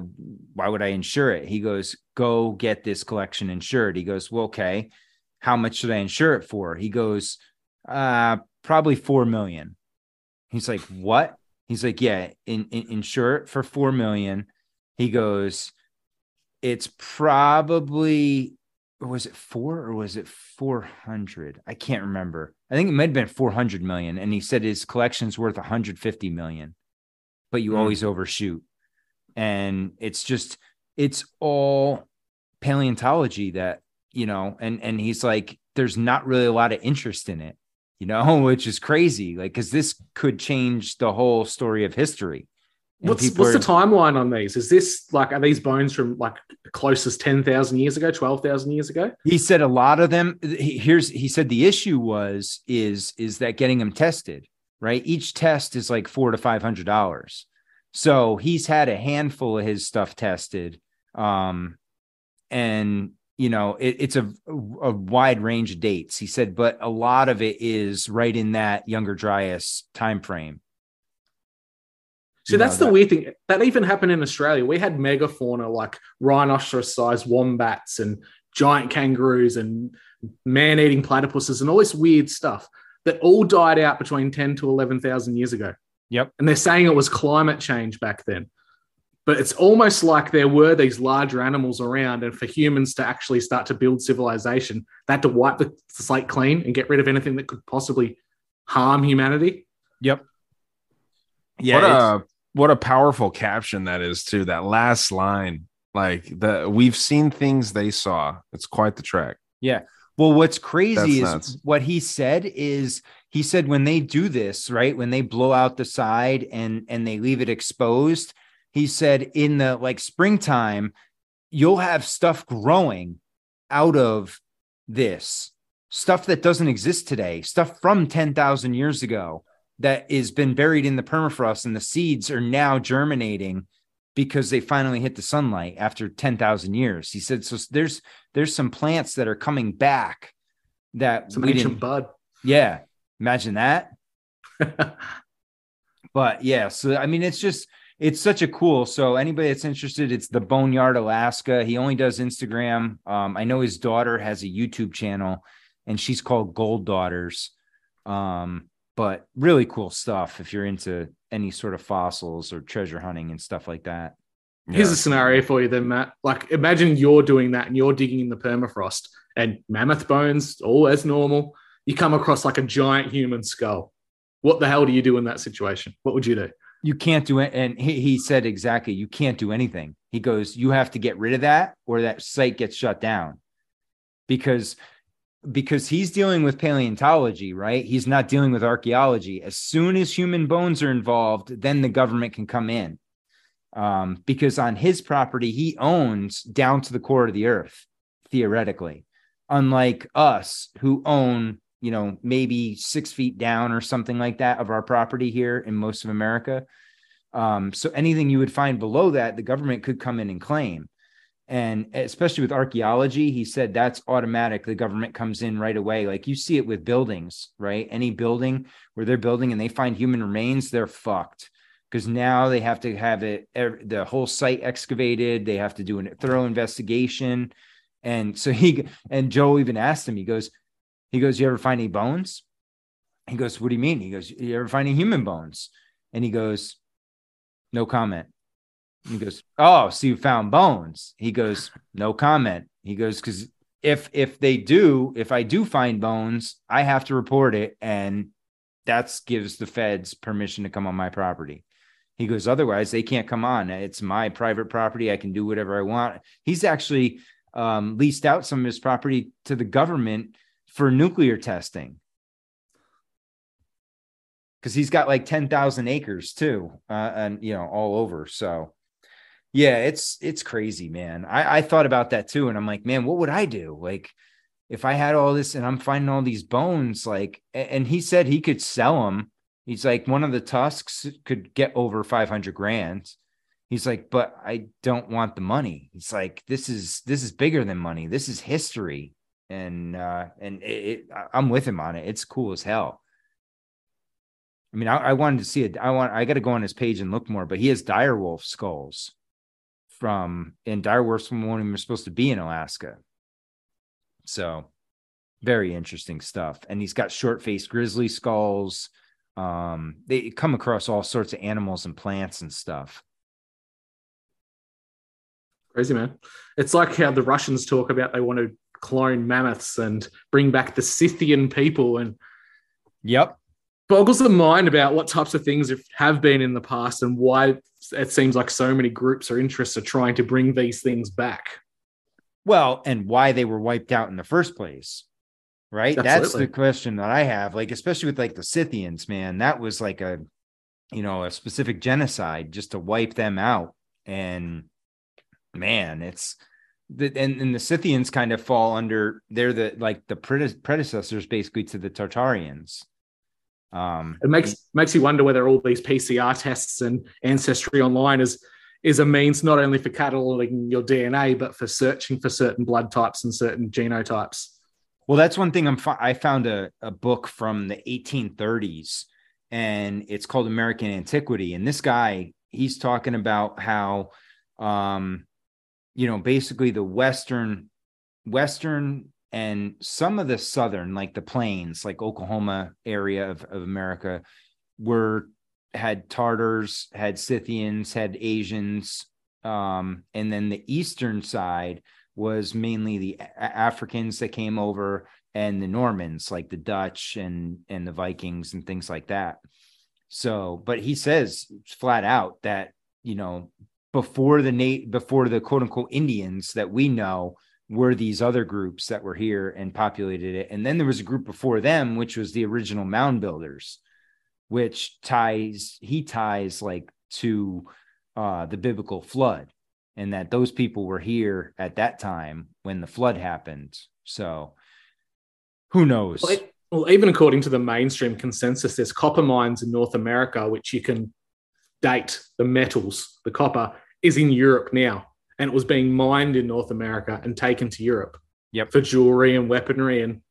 why would I insure it?" He goes, "Go get this collection insured." He goes, "Well, okay, how much should I insure it for?" He goes, "Uh, probably four million. He's like, "What?" He's like, "Yeah, in, in, insure it for four million. He goes, "It's probably was it four or was it four hundred? I can't remember. I think it might have been four hundred million. And he said his collection's worth one hundred fifty million, but you Hmm. always overshoot. And it's just, it's all paleontology that you know. And and he's like, there's not really a lot of interest in it you know, which is crazy. Like, because this could change the whole story of history. And What's what's the timeline on these? Is this like are these bones from like closest ten thousand years ago, twelve thousand years ago? He said a lot of them. he- Here's he said the issue was is is that getting them tested right. Each test is like four to five hundred dollars. So he's had a handful of his stuff tested, um, and you know it, it's a a wide range of dates. He said, but a lot of it is right in that younger Dryas time frame. You know, that's the that- weird thing. That even happened in Australia. We had megafauna like rhinoceros-sized wombats and giant kangaroos and man-eating platypuses and all this weird stuff that all died out between 10 to 11,000 years ago. Yep. And they're saying it was climate change back then. But it's almost like there were these larger animals around, and for humans to actually start to build civilization, they had to wipe the slate clean and get rid of anything that could possibly harm humanity. Yep. Yeah. what a what a powerful caption that is too. That last line, like the we've seen things they saw. It's quite the track. Yeah. Well, what's crazy That's is nuts. what he said is he said when they do this, right? When they blow out the side and and they leave it exposed, he said in the like springtime, you'll have stuff growing out of this stuff that doesn't exist today, stuff from 10,000 years ago that has been buried in the permafrost and the seeds are now germinating because they finally hit the sunlight after 10,000 years. He said so there's there's some plants that are coming back that Some we didn't bud. yeah, imagine that. but yeah, so I mean, it's just it's such a cool. So anybody that's interested, it's the Boneyard Alaska. He only does Instagram. Um, I know his daughter has a YouTube channel, and she's called Gold Daughters. Um, but really cool stuff if you're into any sort of fossils or treasure hunting and stuff like that. Here's a scenario for you then, Matt. Like, imagine you're doing that and you're digging in the permafrost and mammoth bones, all as normal. You come across like a giant human skull. What the hell do you do in that situation? What would you do? You can't do it. And he, he said exactly, you can't do anything. He goes, you have to get rid of that or that site gets shut down because because he's dealing with paleontology, right? He's not dealing with archaeology. As soon as human bones are involved, then the government can come in. Um, because on his property, he owns down to the core of the earth, theoretically, unlike us who own, you know, maybe six feet down or something like that of our property here in most of America. Um, so anything you would find below that, the government could come in and claim and especially with archaeology he said that's automatic. The government comes in right away. Like you see it with buildings right? Any building where they're building and they find human remains they're fucked. Because now they have to have it the whole site excavated. They have to do a thorough investigation. And so he and joe even asked him he goes he goes you ever find any bones? He goes what do you mean? He goes you ever find any human bones? And he goes no comment he goes, "Oh, so you found bones?" He goes, "No comment." He goes, "Because if if they do, if I do find bones, I have to report it, and that gives the feds permission to come on my property." He goes, "Otherwise, they can't come on. It's my private property. I can do whatever I want." He's actually um, leased out some of his property to the government for nuclear testing because he's got like 10,000 acres too, uh, and you know, all over. So yeah, it's it's crazy, man. I, I thought about that too, and I'm like, man, what would I do? Like, if I had all this and I'm finding all these bones, like, and he said he could sell them. He's like, one of the tusks could get over 500 grand. He's like, but I don't want the money. He's like, this is this is bigger than money. This is history, and uh, and it, it, I'm with him on it. It's cool as hell. I mean, I, I wanted to see it. I want. I got to go on his page and look more. But he has direwolf skulls from in direwolves from when we were supposed to be in Alaska. So very interesting stuff. And he's got short faced grizzly skulls. Um, they come across all sorts of animals and plants and stuff. Crazy man. It's like how the Russians talk about they want to clone mammoths and bring back the Scythian people and Yep boggles the mind about what types of things have been in the past and why it seems like so many groups or interests are trying to bring these things back. Well, and why they were wiped out in the first place. Right? Absolutely. That's the question that I have. Like, especially with like the Scythians, man, that was like a, you know, a specific genocide just to wipe them out. And man, it's, the, and, and the Scythians kind of fall under, they're the, like the predecessors basically to the Tartarians um, it makes makes you wonder whether all these PCR tests and ancestry online is is a means not only for cataloging your DNA but for searching for certain blood types and certain genotypes. Well, that's one thing I'm. I found a, a book from the 1830s, and it's called American Antiquity. And this guy, he's talking about how, um, you know, basically the Western Western and some of the southern like the plains like oklahoma area of, of america were had tartars had scythians had asians um, and then the eastern side was mainly the africans that came over and the normans like the dutch and and the vikings and things like that. So but he says flat out that you know before the nate before the quote unquote indians that we know were these other groups that were here and populated it. And then there was a group before them, which was the original mound builders, which ties, he ties like to uh, the biblical flood and that those people were here at that time when the flood happened. So who knows? Well, it, well, even according to the mainstream consensus, there's copper mines in North America, which you can date the metals, the copper is in Europe now and it was being mined in North America and taken to Europe. Yep. For jewelry and weaponry and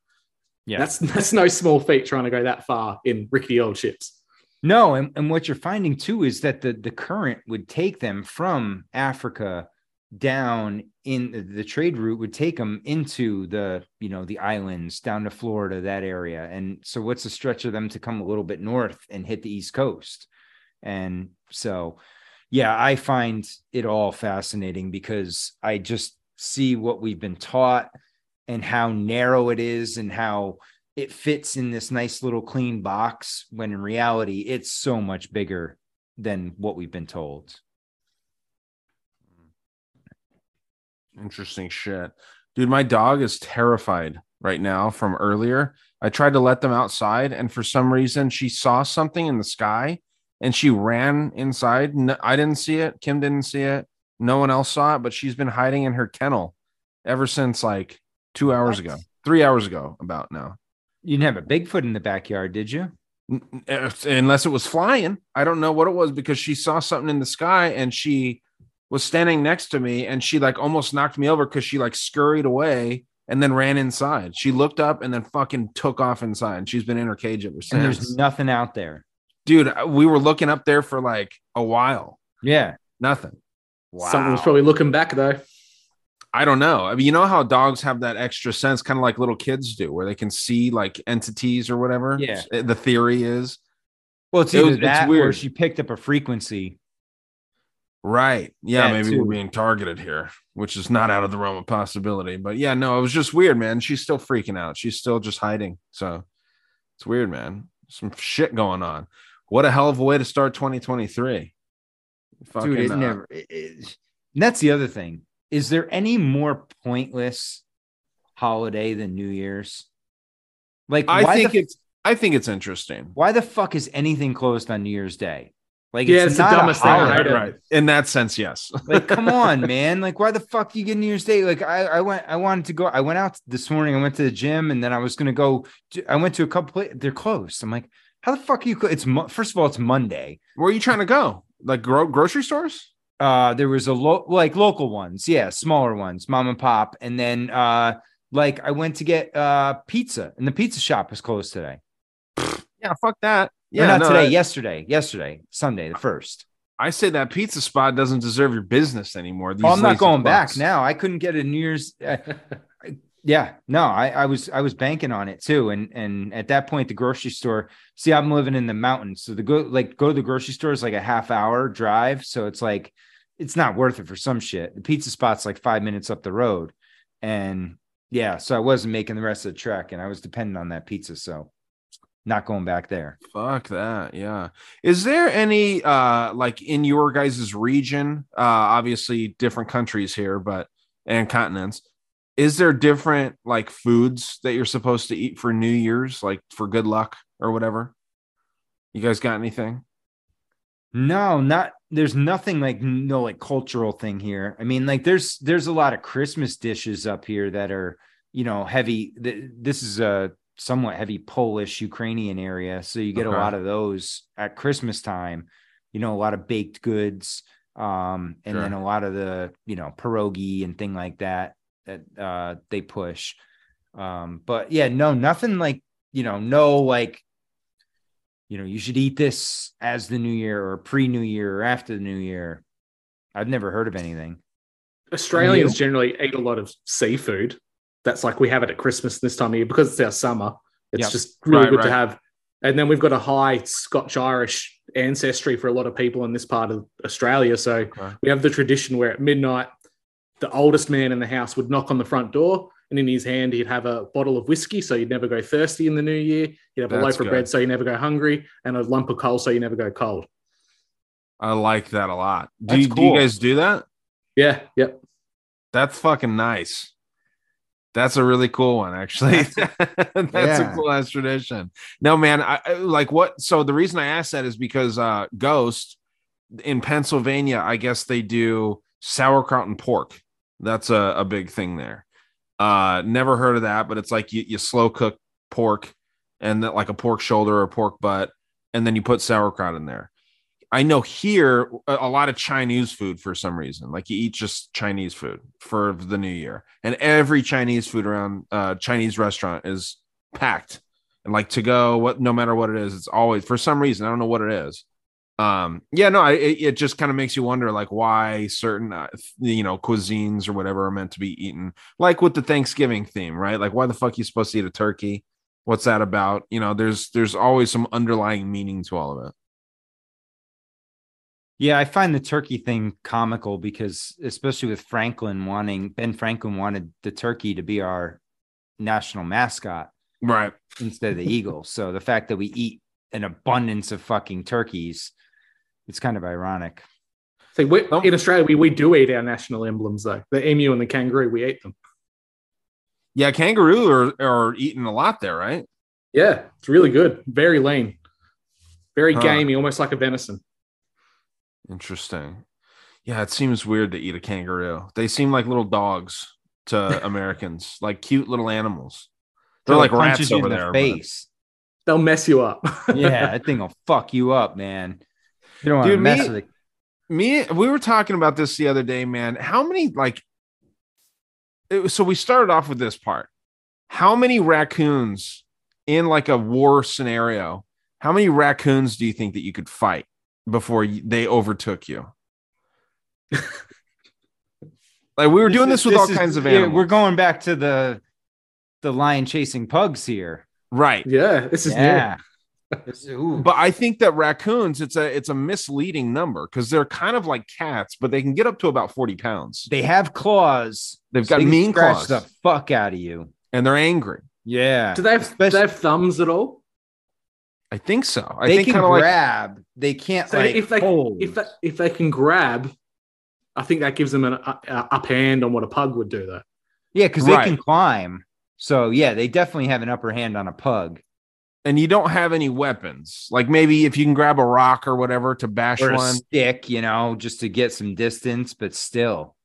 yeah, that's that's no small feat trying to go that far in rickety old ships. No, and, and what you're finding too is that the the current would take them from Africa down in the trade route would take them into the you know the islands down to Florida that area and so what's the stretch of them to come a little bit north and hit the east coast And so, yeah, I find it all fascinating because I just see what we've been taught and how narrow it is and how it fits in this nice little clean box when in reality it's so much bigger than what we've been told. Hmm. Interesting shit. Dude, my dog is terrified right now from earlier. I tried to let them outside, and for some reason, she saw something in the sky and she ran inside. No, I didn't see it. Kim didn't see it. No one else saw it, but she's been hiding in her kennel ever since like two hours What? ago, three hours ago, about now. You didn't have a Bigfoot in the backyard, did you? N- n- uh, Unless it was flying. I don't know what it was because she saw something in the sky and she was standing next to me and she like almost knocked me over because she like scurried away and then ran inside. She looked up and then fucking took off inside. She's been in her cage ever since. And there's nothing out there. Dude, uh, we were looking up there for like a while. Yeah. Nothing. Someone was probably looking back though. I don't know. I mean, you know how dogs have that extra sense, kind of like little kids do, where they can see like entities or whatever. Yeah. Eh, the theory is Well, it's It either was- it's that or weird. she picked up a frequency. right. Yeah, That maybe too. we're being targeted here, which is not out of the realm of possibility. But yeah, no, it was just weird, man. She's still freaking out. She's still just hiding. So it's weird, man. Some shit going on. What a hell of a way to start 2023. Fucking, Dude, it uh, never. it- it- and that's the other thing. Is there any more pointless holiday than New Year's? Like, I why think the, it's I think it's interesting. why the fuck is anything closed on New Year's Day? Like, Yeah, it's the not a dumbest thing. I holiday. Right. In that sense, yes. like come on man like why the fuck do you get new year's day like i i went i wanted to go i went out this morning i went to the gym and then i was gonna go to, i went to a couple pla- they're closed i'm like how the fuck are you clo- it's Mo- first of all it's monday Where are you trying to go? Like gro- grocery stores? uh there was a lo- like local ones yeah smaller ones mom and pop and then uh like i went to get uh pizza and the pizza shop was closed today Yeah, fuck that. yeah Yeah, not no, today that- yesterday yesterday sunday the first I say that pizza spot doesn't deserve your business anymore. These Oh, I'm not lazy going back now. I couldn't get a New Year's. Yeah, no, I, I was I was banking on it too, and and at that point, the grocery store. See, I'm living in the mountains, so the go like go to the grocery store is like a half hour drive, so it's like it's not worth it for some shit. The pizza spot's like five minutes up the road, and yeah, so I wasn't making the rest of the trek, and I was dependent on that pizza, so not going back there. Fuck that. Yeah. Is there any uh like in your guys' region? Uh obviously different countries here, but and continents. Is there different like foods that you're supposed to eat for New Year's, like for good luck or whatever? You guys got anything? No, not there's nothing like no like cultural thing here. I mean, like there's there's a lot of Christmas dishes up here that are, you know, heavy. This is a somewhat heavy Polish Ukrainian area, so you get a lot of those at Christmas time. You know, a lot of baked goods, um, and Sure. then a lot of the you know pierogi and thing like that that uh they push. Um, but yeah, no, nothing like you know, no like you know, you should eat this as the new year or pre new year or after the new year. I've never heard of anything. Australians generally eat a lot of seafood. That's like we have it at Christmas this time of year because it's our summer. It's Yep. just really Right, good to have. And then we've got a high Scotch Irish ancestry for a lot of people in this part of Australia. So Okay. we have the tradition where at midnight, the oldest man in the house would knock on the front door, and in his hand he'd have a bottle of whiskey, so you'd never go thirsty in the new year. He'd have a That's loaf of good. bread, so you never go hungry, and a lump of coal, so you never go cold. I like that a lot. Do That's you, do you guys do that? Yeah, yep. That's fucking nice. That's a really cool one, actually. That's a Yeah. cool ass tradition. No, man, I I- like what. So the reason I asked that is because uh Ghost in Pennsylvania, I guess they do sauerkraut and pork. That's a, a big thing there. Uh, never heard of that, but it's like you, you slow cook pork and then like a pork shoulder or pork butt, and then you put sauerkraut in there. I know here a, a lot of Chinese food for some reason. Like you eat just Chinese food for the new year, and every Chinese food around uh, Chinese restaurant is packed and like to go. What no matter what it is, it's always for some reason. I don't know what it is. Um, yeah, no, I, it, it just kind of makes you wonder like why certain uh, you know cuisines or whatever are meant to be eaten. Like with the Thanksgiving theme, right? Like why the fuck you supposed to eat a turkey? What's that about? You know, there's there's always some underlying meaning to all of it. Yeah, I find the turkey thing comical because, especially with Franklin wanting Ben Franklin wanted the turkey to be our national mascot Right. instead of the eagle. So the fact that we eat an abundance of fucking turkeys, it's kind of ironic. See, we, in Australia, we, we do eat our national emblems though. The emu and the kangaroo, we eat them. Yeah, kangaroo are, are eating a lot there, right? Yeah, it's really good. Very lean, very Huh. gamey, almost like a venison. Interesting. Yeah, it seems weird to eat a kangaroo. They seem like little dogs to Americans, like cute little animals. They're Till it like punches rats over in the there. but- face. They'll mess you up. yeah, that thing will fuck you up, man. You don't want to Dude, mess me- with it. me we were talking about this the other day man how many like it so we started off with this part how many raccoons in like a war scenario how many raccoons do you think that you could fight before they overtook you like we were doing this, with all is- kinds of animals we're going back to the the lion chasing pugs here. right yeah, this is Yeah. This- ooh. But i think that raccoons it's a it's a misleading number because they're kind of like cats but they can get up to about 40 pounds They have claws. they've so got they mean claws the fuck out of you. and they're angry Yeah. Do they have do they have thumbs at all? I think so. I they think can kind of like grab. they can't So like if they hold. if they, if they can grab, I think that gives them an uh, uh, up hand on what a pug would do, though. yeah, because Right. they can climb. So yeah, they definitely have an upper hand on a pug and you don't have any weapons. Like maybe if you can grab a rock or whatever to bash or a one. stick, you know, just to get some distance. But still,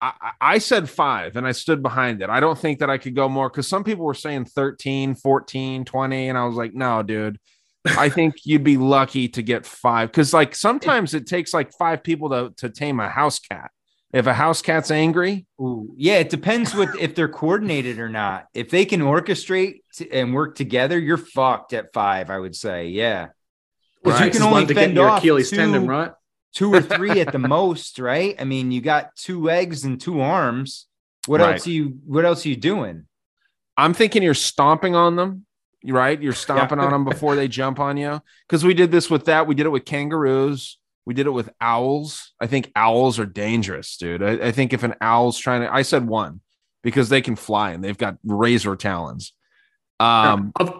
I, I said five and I stood behind it. I don't think that I could go more because some people were saying 13, 14, 20. And I was like, no, dude. I think you'd be lucky to get five because like sometimes it takes like five people to, to tame a house cat. If a house cat's angry, Ooh, yeah, it depends with if they're coordinated or not. If they can orchestrate t- and work together, you're fucked at five. I would say, yeah. Because Right. you can only one to get fend your off Achilles two, tendon, right? two or three at the most, right? I mean, you got two legs and two arms. What Right. else are you? What else are you doing? I'm thinking you're stomping on them, right? You're stomping on them before they jump on you. Because we did this with that. We did it with kangaroos. We did it with owls. I think owls are dangerous, dude. I, I think if an owl's trying to, I said one because they can fly and they've got razor talons. Um, I've,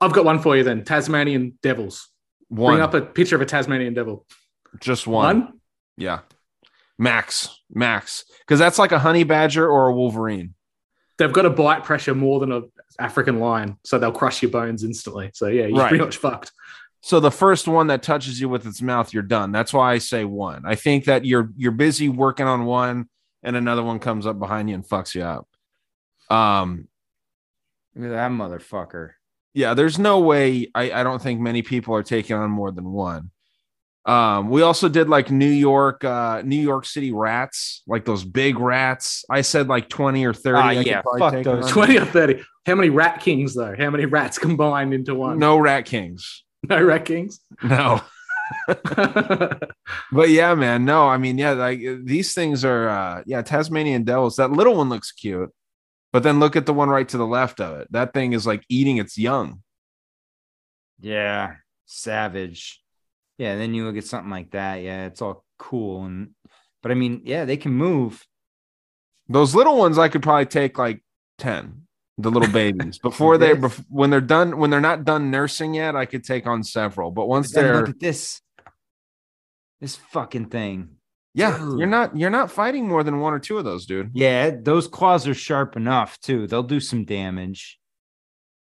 I've got one for you then. Tasmanian devils. one, Bring up a picture of a Tasmanian devil. just one. One? Yeah, max, max, because that's like a honey badger or a wolverine. They've got a bite pressure more than a African lion, so they'll crush your bones instantly. So yeah, you're Right. pretty much fucked. So the first one that touches you with its mouth, you're done. That's why I say one. I think that you're you're busy working on one, and another one comes up behind you and fucks you up. Um, Look at that motherfucker. yeah, there's no way. I I don't think many people are taking on more than one. Um, we also did like New York, uh, New York City rats, like those big rats. I said like twenty or thirty. Ah, I could yeah, fuck those. 20 or 30. How many rat kings, though? How many rats combined into one? No rat kings. No rat kings. No. But yeah, man. No, I mean, yeah, like these things are uh yeah, Tasmanian devils. That little one looks cute. But then look at the one right to the left of it. That thing is like eating its young. Yeah, savage. Yeah, then you look at something like that. Yeah, it's all cool and, but I mean, yeah, they can move. Those little ones I could probably take like 10, the little babies. Before they bef- when they're done when they're not done nursing yet, I could take on several. But once Then they're look at this, this fucking thing. yeah, Dude. you're not you're not fighting more than one or two of those, dude. Yeah, those claws are sharp enough too. They'll do some damage.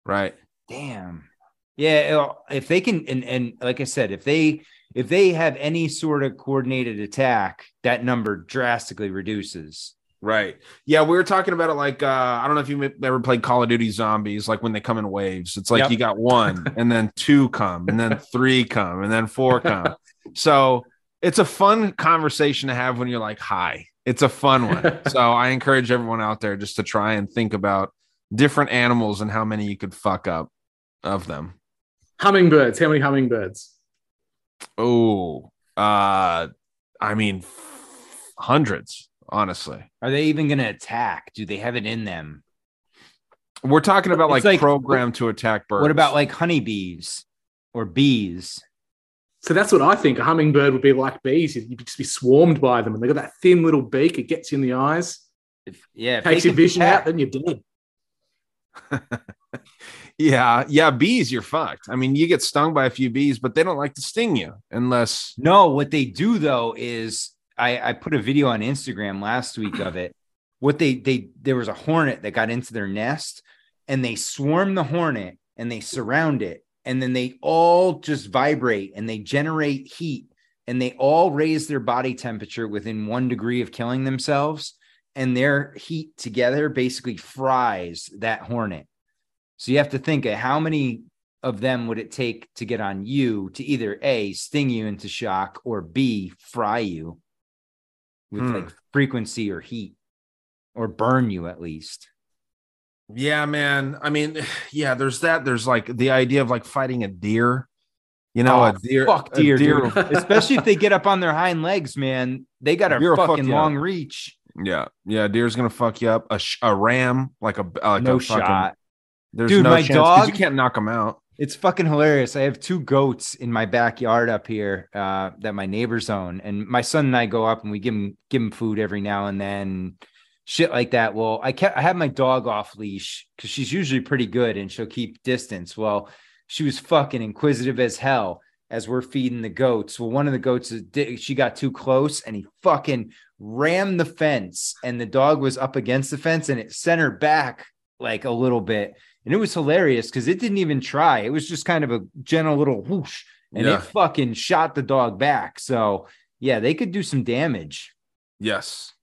Right. Damn. Yeah, uh, if they can, and and like I said, if they if they have any sort of coordinated attack, that number drastically reduces. Right. Yeah, we were talking about it like uh I don't know if you ever played Call of Duty Zombies, like when they come in waves. It's like Yep. you got one, and then two come, and then three come, and then four come. so it's a fun conversation to have when you're like high. It's a fun one. so I encourage everyone out there just to try and think about different animals and how many you could fuck up of them. hummingbirds. How many hummingbirds? Oh, uh, I mean, hundreds. Honestly, Are they even going to attack? Do they have it in them? we're talking about like, It's like- programmed to attack birds. What about like honeybees or bees? So that's what I think. A hummingbird would be like bees. You'd you'd just be swarmed by them, and they got that thin little beak. It gets you in the eyes, If, yeah, if takes your vision detect- out, then you're dead. Yeah, yeah, bees, you're fucked. I mean, you get stung by a few bees, but they don't like to sting you unless No, what they do though is I, I put a video on Instagram last week of it. What they they there was a hornet that got into their nest and they swarm the hornet and they surround it and then they all just vibrate and they generate heat and they all raise their body temperature within one degree of killing themselves and their heat together basically fries that hornet. So you have to think of how many of them would it take to get on you to either A, sting you into shock, or B, fry you with Hmm. like frequency or heat, or burn you at least. Yeah, man. I mean, yeah, there's that. There's like the idea of like fighting a deer. You know, Oh, a deer. fuck a deer, deer- especially if they get up on their hind legs, man. They got a Deer will fuck fucking up. long reach. Yeah, yeah. Deer's gonna fuck you up. A, sh- a ram, like a like no a fucking, shot. There's Dude, no my dog. you can't knock them out. It's fucking hilarious. I have two goats in my backyard up here uh, that my neighbors own, and my son and I go up and we give him give him food every now and then, shit like that. Well, I kept I have my dog off leash because she's usually pretty good and she'll keep distance. Well, she was fucking inquisitive as hell as we're feeding the goats. Well, one of the goats she got too close and he fucking rammed the fence, and the dog was up against the fence and it sent her back like a little bit. And it was hilarious because it didn't even try. It was just kind of a gentle little whoosh, and Yeah. it fucking shot the dog back. So yeah, they could do some damage. Yes.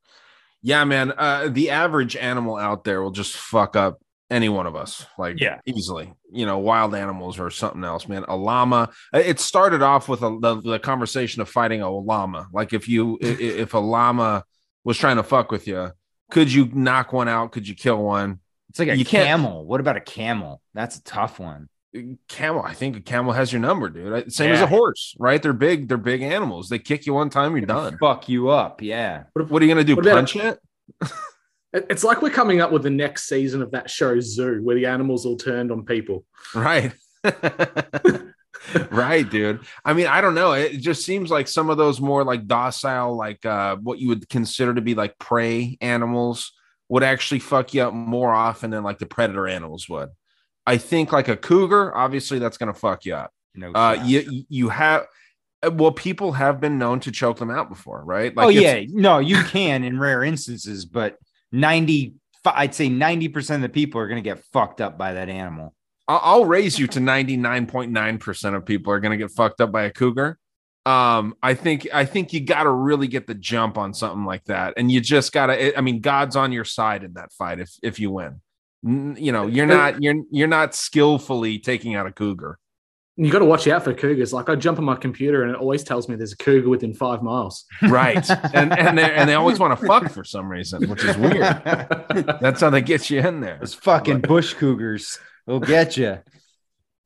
Yeah, man. Uh, the average animal out there will just fuck up any one of us, like Yeah. easily. You know, wild animals or something else, man. A llama. uh, It started off with a, the, the conversation of fighting a llama. Like if you i- i- if a llama was trying to fuck with you, could you knock one out? Could you kill one? It's like a You can't- camel. What about a camel? That's a tough one. Camel. I think a camel has your number, dude. Right? Same as a horse, right? They're big. They're big animals. They kick you one time, you're done. Fuck you up. Yeah. What are you gonna do? Punch it? It- It's like we're coming up with the next season of that show Zoo, where the animals all turned on people. Right. right, dude. I mean, I don't know. It just seems like some of those more like docile, like uh what you would consider to be like prey animals would actually fuck you up more often than like the predator animals would. I think like a cougar, obviously that's gonna fuck you up. No. Uh you you have uh, well, people have been known to choke them out before, right? oh yeah. No, you can in rare instances, but 90 I'd say 90% of the people are going to get fucked up by that animal. I'll, I'll raise you to 99.9% of people are going to get fucked up by a cougar. Um, I think I think you got to really get the jump on something like that, and you just got to. I mean, God's on your side in that fight if if you win. You know, you're not you're you're not skillfully taking out a cougar. You got to watch out for cougars. Like I jump on my computer and it always tells me there's a cougar within five miles. right? and and they and they always want to fuck for some reason, which is weird. That's how they get you in there. Those fucking bush cougars will get you.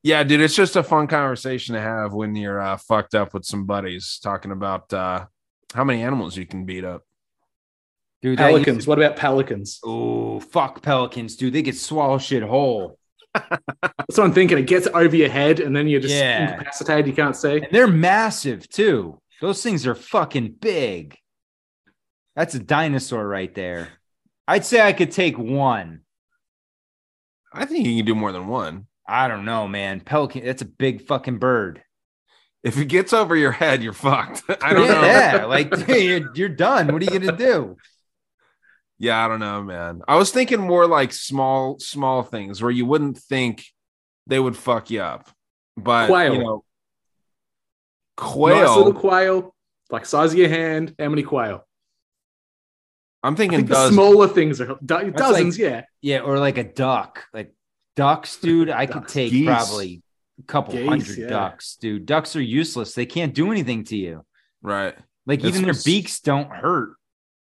Yeah, dude, it's just a fun conversation to have when you're uh, fucked up with some buddies talking about uh, how many animals you can beat up. Dude, that used Pelicans. What about pelicans? Oh, fuck pelicans, dude. They could swallow shit whole. That's what I'm thinking. It gets over your head and then you're just Yeah. incapacitated. You can't see. And they're massive too. Those things are fucking big. That's a dinosaur right there. I'd say I could take one. I think you can do more than one. I don't know, man. Pelican, that's a big fucking bird. If it gets over your head, you're fucked. I don't know. Yeah, like you're, you're done. What are you gonna do? Yeah, I don't know, man. I was thinking more like small, small things where you wouldn't think they would fuck you up, but Quail. you know, Nice quail. little quail, like size of your hand. How many quail? I'm I thinking think the smaller things are do- dozens. like- yeah. Yeah, or like a duck. Like ducks, dude. I could take Geese. probably a couple Geese, hundred yeah. ducks, dude. Ducks are useless. They can't do anything to you. right? Like It's even their beaks don't hurt.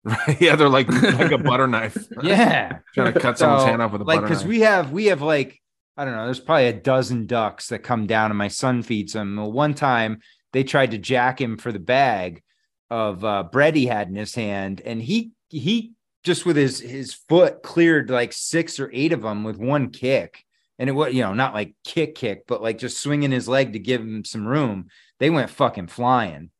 Right. Yeah, they're like like a butter knife. Yeah. Trying to cut someone's hand off with a like butter because we have we have like I don't know, there's probably a dozen ducks that come down and my son feeds them. Well, one time they tried to jack him for the bag of uh, bread he had in his hand, and he he just with his his foot cleared like six or eight of them with one kick. And it was, you know, not like kick kick, but like just swinging his leg to give him some room. they went fucking flying.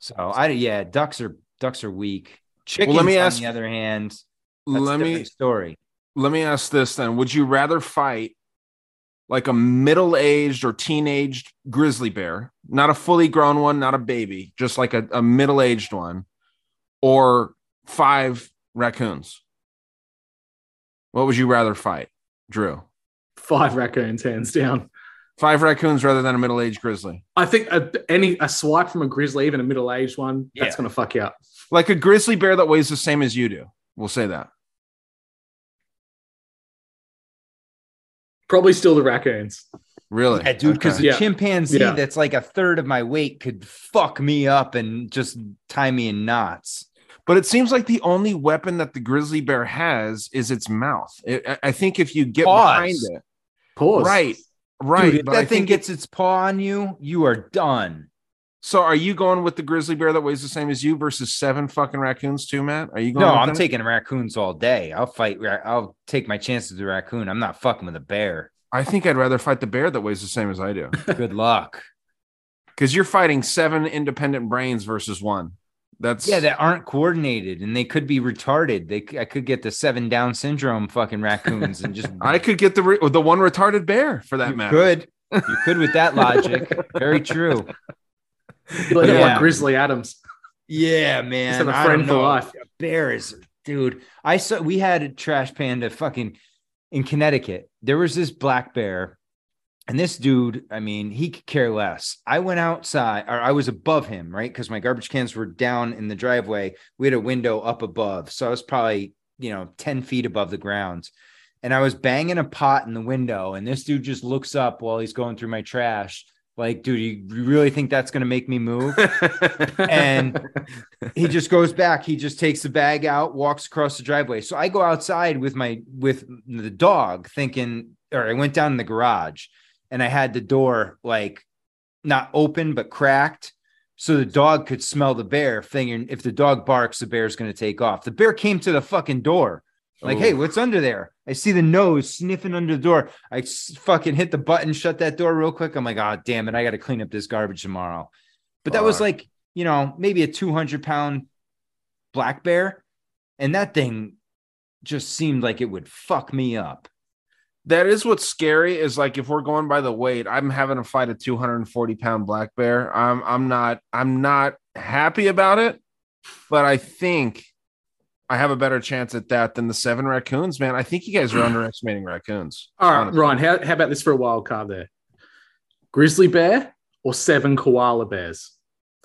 So I yeah, ducks are ducks are weak. Chickens, let me on ask- the other hand, let me story. let me ask this then would you rather fight like a middle-aged or teenaged grizzly bear not a fully grown one not a baby just like a, a middle-aged one or five raccoons what would you rather fight drew Five raccoons, hands down. five raccoons rather than a middle-aged grizzly I think a, any a swipe from a grizzly, even a middle aged one, that's going to fuck you up. like a grizzly bear that weighs the same as you do we'll say that Probably still the raccoons. really Yeah, dude, because Okay. a Yeah. chimpanzee Yeah. that's like a third of my weight could fuck me up and just tie me in knots. But it seems like the only weapon that the grizzly bear has is its mouth It- I- i think if you get Paws. behind it Pause. right right Dude, if but I that thing think gets its paw on you, you are done. So are you going with the grizzly bear that weighs the same as you versus seven fucking raccoons too, Matt? Are you going? No, with I'm that? taking raccoons all day. I'll fight. I'll take my chances with a raccoon. I'm not fucking with a bear. I think I'd rather fight the bear that weighs the same as I do, Good luck. because you're fighting seven independent brains versus one. That's Yeah, that aren't coordinated and they could be retarded. They c- I could get the seven Down syndrome fucking raccoons and just I could get the re- the one retarded bear for that you matter. could you could with that logic. Very true. You're like, uh, Yeah. like Grizzly Adams. Yeah, man. Just have a I friend for know. life. Bears, dude. I saw we had a trash panda fucking in Connecticut. There was this black bear, and this dude, I mean, he could care less. I went outside, or I was above him, right? Because my garbage cans were down in the driveway. We had a window up above. So I was probably, you know, 10 feet above the ground. And I was banging a pot in the window, and this dude just looks up while he's going through my trash. Like, dude, you really think that's gonna make me move? and he just goes back he just takes the bag out walks across the driveway so i go outside with my with the dog thinking or i went down in the garage and i had the door like not open but cracked so the dog could smell the bear thinking if the dog barks the bear's going to take off the bear came to the fucking door like Oh. hey what's under there i see the nose sniffing under the door i s- fucking hit the button shut that door real quick i'm like oh damn it i got to clean up this garbage tomorrow but that was like you know, maybe a 200 pound black bear. And that thing just seemed like it would fuck me up. That is what's scary. Is like if we're going by the weight, I'm having to fight a 240 pound black bear. I'm I'm not I'm not happy about it, but I think I have a better chance at that than the seven raccoons. Man, I think you guys are underestimating raccoons. All right, honestly. Ryan, how, how about this for a wild card there? Grizzly bear or seven koala bears?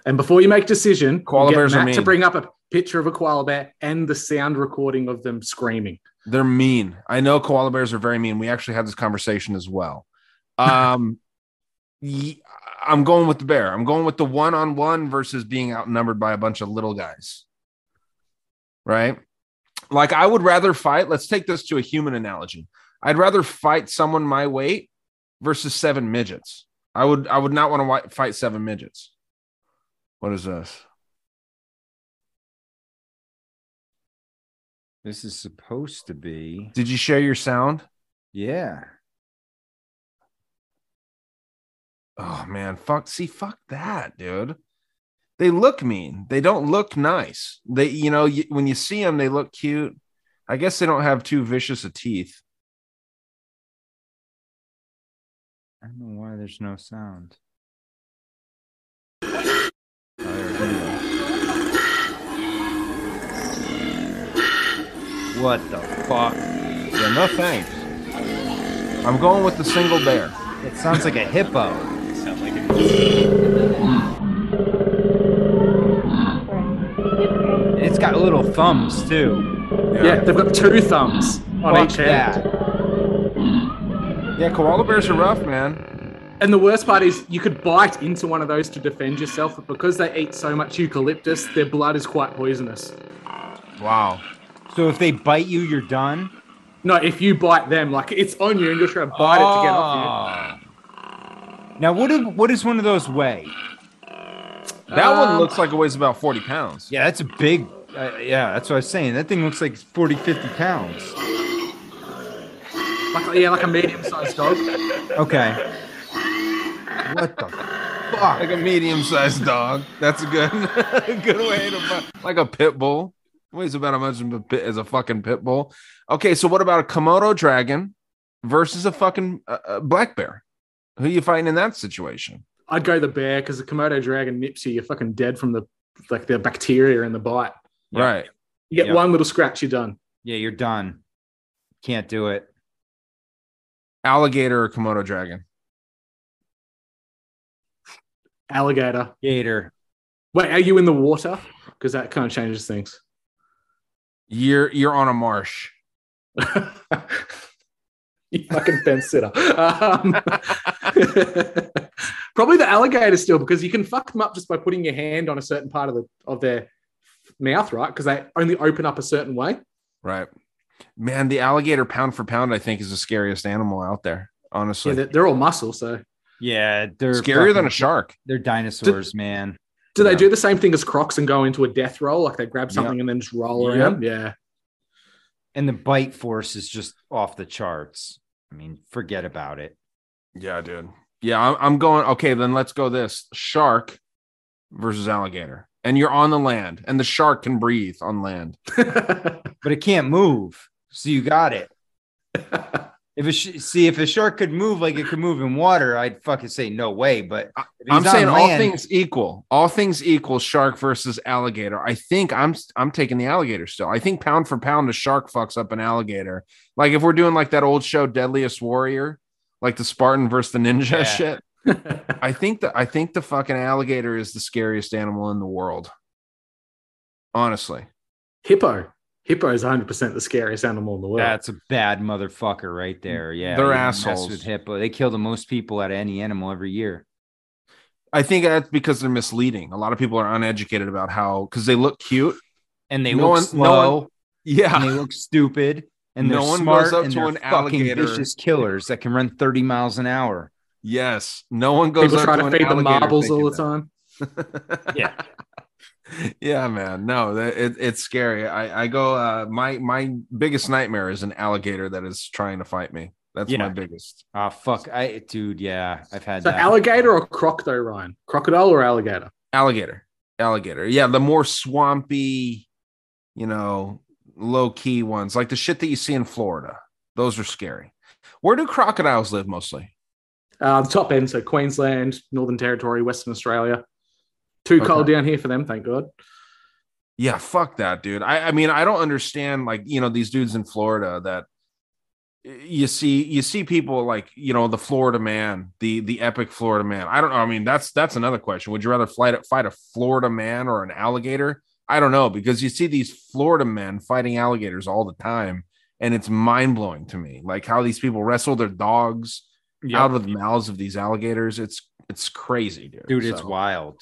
And before you make a decision, Koala we'll bears are Matt to bring up a picture of a koala bear and the sound recording of them screaming. They're mean. I know koala bears are very mean. We actually had this conversation as well. Um, I'm going with the bear. I'm going with the one on one versus being outnumbered by a bunch of little guys. Right? Like, I would rather fight. Let's take this to a human analogy. I'd rather fight someone my weight versus seven midgets. I would. I would not want to fight seven midgets. What is this? This is supposed to be. Did you share your sound? Yeah. Oh man, fuck. See, fuck that, dude. They look mean. They don't look nice. They, you know, when you see them, they look cute. I guess they don't have too vicious of teeth. I don't know why there's no sound. What the fuck? Yeah, no thanks. I'm going with the single bear. It sounds like a hippo. It's got little thumbs too. Yeah, they've got two thumbs on Fuck each hand. that. Yeah, koala bears are rough, man. And the worst part is you could bite into one of those to defend yourself, but because they eat so much eucalyptus, their blood is quite poisonous. Wow. So if they bite you, you're done. No, if you bite them, like it's on you and you're trying to bite it to get off Oh. Now, what, do, what does one of those weigh? That one Um, looks like it weighs about 40 pounds. Yeah, that's a big. Uh, yeah, that's what I was saying. That thing looks like 40, 50 pounds. you. Like, yeah, like a medium sized dog. Okay. What the? Fuck? Like a medium-sized dog. That's a good, good way to put- like a pit bull. Weighs about as much of a pit as a fucking pit bull. Okay, so what about a Komodo dragon versus a fucking uh, black bear? Who you fighting in that situation? I'd go the bear because the Komodo dragon nips you. You're fucking dead from the like the bacteria in the bite. Right. You get Yep. one little scratch, you're done. Yeah, you're done. Can't do it. Alligator or Komodo dragon? Alligator. Gator. Wait, are you in the water? Because that kind of changes things. You're you're on a marsh. You fucking fence sitter. Um, probably the alligator still because you can fuck them up just by putting your hand on a certain part of the of their mouth, right? Because they only open up a certain way. Right. Man, the alligator pound for pound, I think, is the scariest animal out there. Honestly, Yeah, they're, they're all muscle. So Yeah, they're scarier than a shark. They're dinosaurs, man. Do they Yeah. do the same thing as crocs and go into a death roll? Like they grab Yeah. something and then just roll Yep. around? Yeah. And the bite force is just off the charts. I mean, forget about it. Yeah, dude. Yeah, I'm, I'm going. Okay, then let's go this shark versus alligator. And you're on the land, and the shark can breathe on land. But it can't move. So you got it. If a sh- see if a shark could move like it could move in water, I'd fucking say no way. But if I'm on saying all things equal. All things equal, shark versus alligator. I think I'm I'm taking the alligator still. I think pound for pound, a shark fucks up an alligator. Like if we're doing like that old show, Deadliest Warrior, like the Spartan versus the ninja Yeah. shit. I think that I think the fucking alligator is the scariest animal in the world. Honestly. Hippo. Hippo is 100% the scariest animal in the world. That's a bad motherfucker right mm-hmm. there. Yeah, They're you assholes. With hippo, they kill the most people out of any animal every year. I think that's because they're misleading. A lot of people are uneducated about how because they look cute. And they No look one- no slow. one- yeah. and they look stupid. And No they're one smart goes up and to they're an fucking alligator. vicious killers that can run 30 miles an hour. Yes. No one goes People up try to to an feed them marbles all the time. Yeah. Yeah, man. No, it, it's scary. I, I go. Uh, my my biggest nightmare is an alligator that is trying to fight me. That's Yeah. my biggest. Oh fuck. I dude, yeah. I've had So that. alligator or croc though, Ryan? Crocodile or alligator? Alligator, alligator. Yeah, the more swampy, you know, low key ones, like the shit that you see in Florida. Those are scary. Where do crocodiles live mostly? Uh, the top end, so Queensland, Northern Territory, Western Australia. Too cold down here for them, thank God. Yeah, fuck that, dude. I, I mean, I don't understand like, you know, these dudes in Florida that you see you see people like, you know, the Florida man, the the epic Florida man. I don't know. I mean, that's that's another question. Would you rather fight fight a Florida man or an alligator? I don't know because you see these Florida men fighting alligators all the time and it's mind-blowing to me. Like how these people wrestle their dogs out of the mouths of these alligators. It's it's crazy, dude. Dude, it's wild.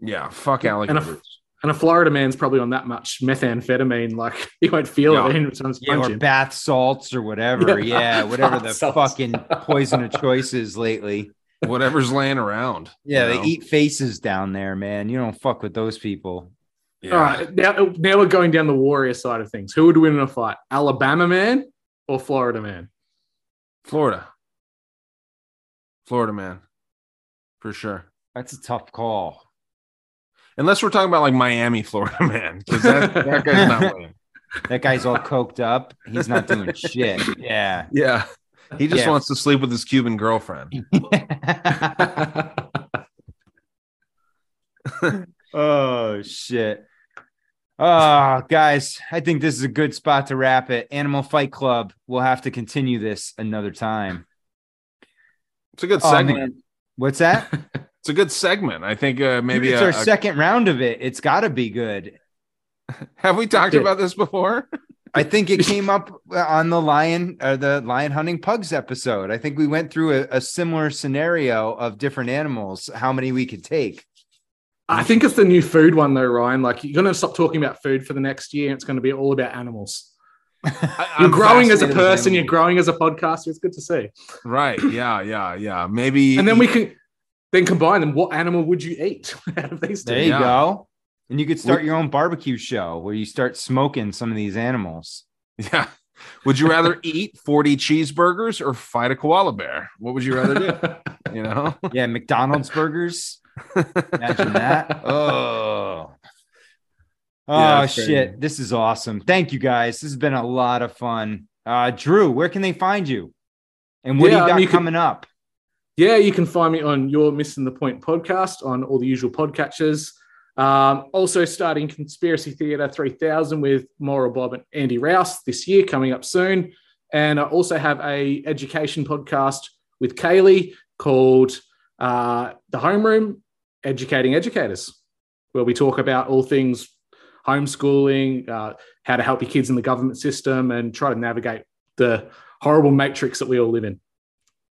Yeah, fuck And a, and a Florida man's probably on that much methamphetamine, like he won't feel Yeah. it any time it's Yeah, or bath salts or whatever. Yeah, Yeah, whatever the salts. fucking poison of choice is lately. Whatever's laying around. Yeah, they know? eat faces down there, man. You don't fuck with those people. Yeah. All right, now, now we're going down the warrior side of things. Who would win in a fight? Alabama man or Florida man? Florida. Florida man. For sure. That's a tough call. Unless we're talking about like Miami, Florida man. Because that, that guy's not winning. That guy's all coked up. He's not doing shit. Yeah. Yeah. He just Yeah. wants to sleep with his Cuban girlfriend. oh shit. Oh, guys, I think this is a good spot to wrap it. Animal Fight Club. We'll have to continue this another time. It's a good Oh, segment. man. What's that? It's a good segment. I think uh, maybe it's a- our a- second round of it. It's got to be good. have we talked about this before? I think it came up on the lion or the lion hunting pugs episode. I think we went through a, a similar scenario of different animals, how many we could take. I think it's the new food one though, Ryan. Like you're going to stop talking about food for the next year. And it's going to be all about animals. I- You're growing as a person. You're growing as a podcaster. It's good to see. Right. Yeah. Yeah. Yeah. Maybe. And then we can then combine them. What animal would you eat out of these two? There you Yeah. go. And you could start your own barbecue show where you start smoking some of these animals. Yeah. Would you rather eat 40 cheeseburgers or fight a koala bear? What would you rather do? You know? Yeah, McDonald's burgers. Imagine that. Oh. Oh Yeah, that's crazy. shit. This is awesome. Thank you guys. This has been a lot of fun. Uh Drew, where can they find you? And what Yeah, do you got you can- coming up? Yeah, you can find me on You're Missen the Point podcast on all the usual podcatchers. Um, also starting Conspiracy Theater 3000 with Maura Bob and Andy Rouse this year coming up soon. And I also have a education podcast with Kaylee called uh, The Homeroom Educating Educators, where we talk about all things homeschooling, uh, how to help your kids in the government system, and try to navigate the horrible matrix that we all live in.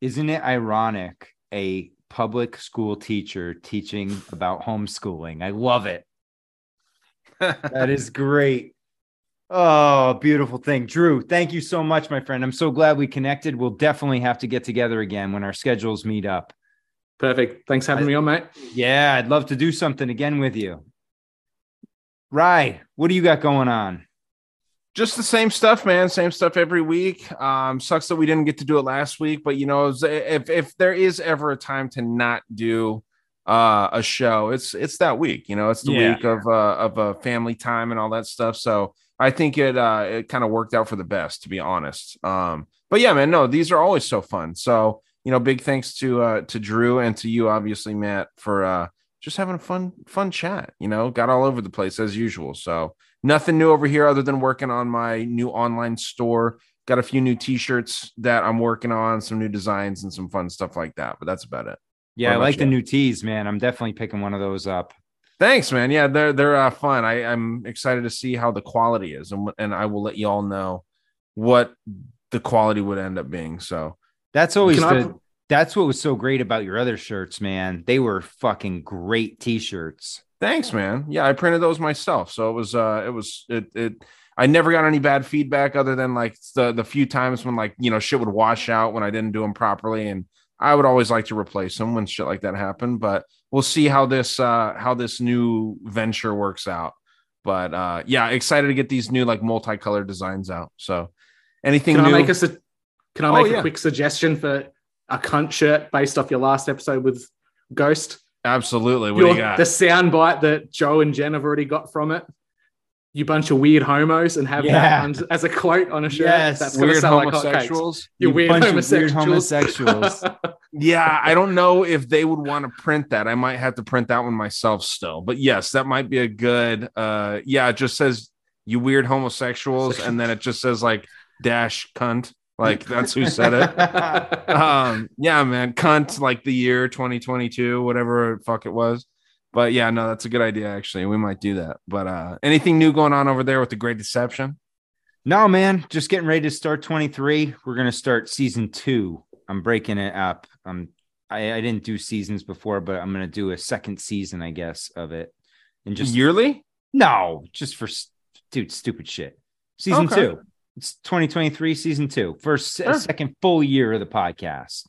Isn't it ironic? A public school teacher teaching about homeschooling. I love it. that is great. Oh, beautiful thing. Drew, thank you so much, my friend. I'm so glad we connected. We'll definitely have to get together again when our schedules meet up. Perfect. Thanks for having me on, mate. Yeah, I'd love to do something again with you. Rye, what do you got going on? Just the same stuff, man. Same stuff every week. Um, sucks that we didn't get to do it last week, but you know, if if there is ever a time to not do uh, a show, it's it's that week. You know, it's the Yeah. week of uh, of a family time and all that stuff. So I think it uh, it kind of worked out for the best, to be honest. Um, but yeah, man, no, these are always so fun. So you know, big thanks to uh, to Drew and to you, obviously, Matt, for uh, just having a fun fun chat. You know, got all over the place as usual. So nothing new over here other than working on my new online store. Got a few new t-shirts that I'm working on, some new designs and some fun stuff like that. But that's about it. Yeah, I like the new tees, man. I'm definitely picking one of those up. Thanks, man. Yeah, they're they're uh, fun. I, I'm excited to see how the quality is, and and I will let you all know what the quality would end up being. So That's always Can I- that's what was so great about your other shirts, man. They were fucking great t-shirts. Thanks, man. Yeah, I printed those myself. So it was uh it was it it I never got any bad feedback other than like the the few times when like, you know, shit would wash out when I didn't do them properly and I would always like to replace them when shit like that happened, but we'll see how this uh how this new venture works out. But uh yeah, excited to get these new like multicolored designs out. So anything Can new I make a su- Can I Oh, make yeah. a quick suggestion for a cunt shirt based off your last episode with Ghost? Absolutely. What Your- do you got? The sound bite that Joe and Jen have already got from it. You bunch of weird homos and have Yeah. that as a quote on a shirt. Yes, That's weird sell like homosexuals. You, You weird bunch of weird homosexuals. homosexuals. Yeah, I don't know if they would want to print that. I might have to print that one myself still. But yes, that might be a good uh yeah, it just says you weird homosexuals and then it just says like dash cunt. Like that's who said it. um yeah, man, cunt like the year 2022, whatever fuck it was. But yeah, no, that's a good idea actually. We might do that. But uh anything new going on over there with the Great Deception? No, man, just getting ready to start 23. We're gonna start season two. I'm breaking it up. Um, I, I didn't do seasons before, but I'm gonna do a second season, I guess, of it. And just yearly? No, just for dude, stupid shit. Season Okay. two. It's 2023, season two, first Sure. second full year of the podcast.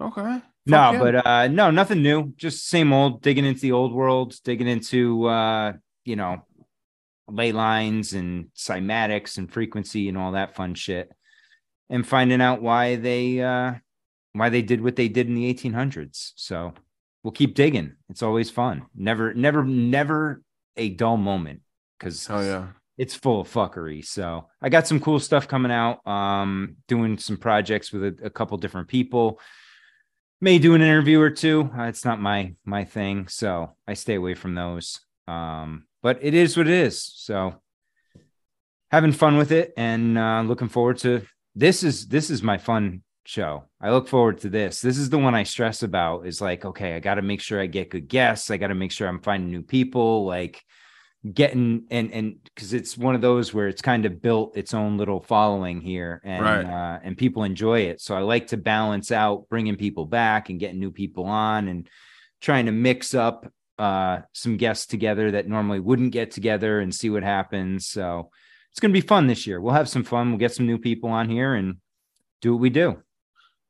Okay. No, yeah. but uh no, nothing new. Just same old, digging into the old world, digging into uh, you know, ley lines and cymatics and frequency and all that fun shit. And finding out why they uh why they did what they did in the 1800s. So we'll keep digging. It's always fun. Never, never, never a dull moment because Oh yeah. It's full of fuckery. So I got some cool stuff coming out. Um, doing some projects with a, a couple different people. May do an interview or two. Uh, it's not my my thing, so I stay away from those. Um, but it is what it is. So having fun with it and uh, looking forward to this is this is my fun show. I look forward to this. This is the one I stress about is like, okay, I got to make sure I get good guests. I got to make sure I'm finding new people. Like getting and and because it's one of those where it's kind of built its own little following here and Right. uh, and people enjoy it. So i like to balance out bringing people back and getting new people on and trying to mix up uh some guests together that normally wouldn't get together and see what happens. So it's going to be fun this year. We'll have some fun. We'll get some new people on here and do what we do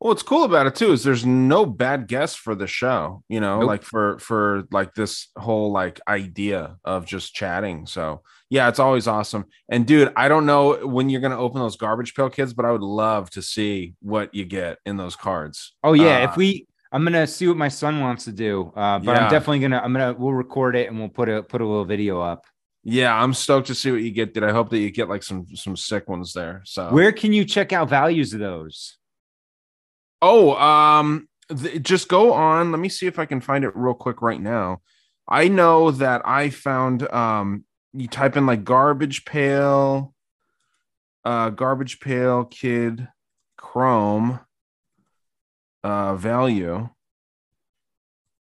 what's cool about it too is there's no bad guests for the show, you know, Nope. like for for like this whole like idea of just chatting. So yeah, it's always awesome. And dude, I don't know when you're gonna open those garbage pail kids, but I would love to see what you get in those cards. Oh yeah, Uh, if we, I'm gonna see what my son wants to do. Uh, but Yeah. I'm definitely gonna, I'm gonna, we'll record it and we'll put a put a little video up. yeah, I'm stoked to see what you get, dude. I hope that you get like some some sick ones there. So Where can you check out values of those? Oh, um, th- just go on. Let me see if I can find it real quick right now. I know that I found um you type in like garbage pail, uh garbage pail kid chrome uh value.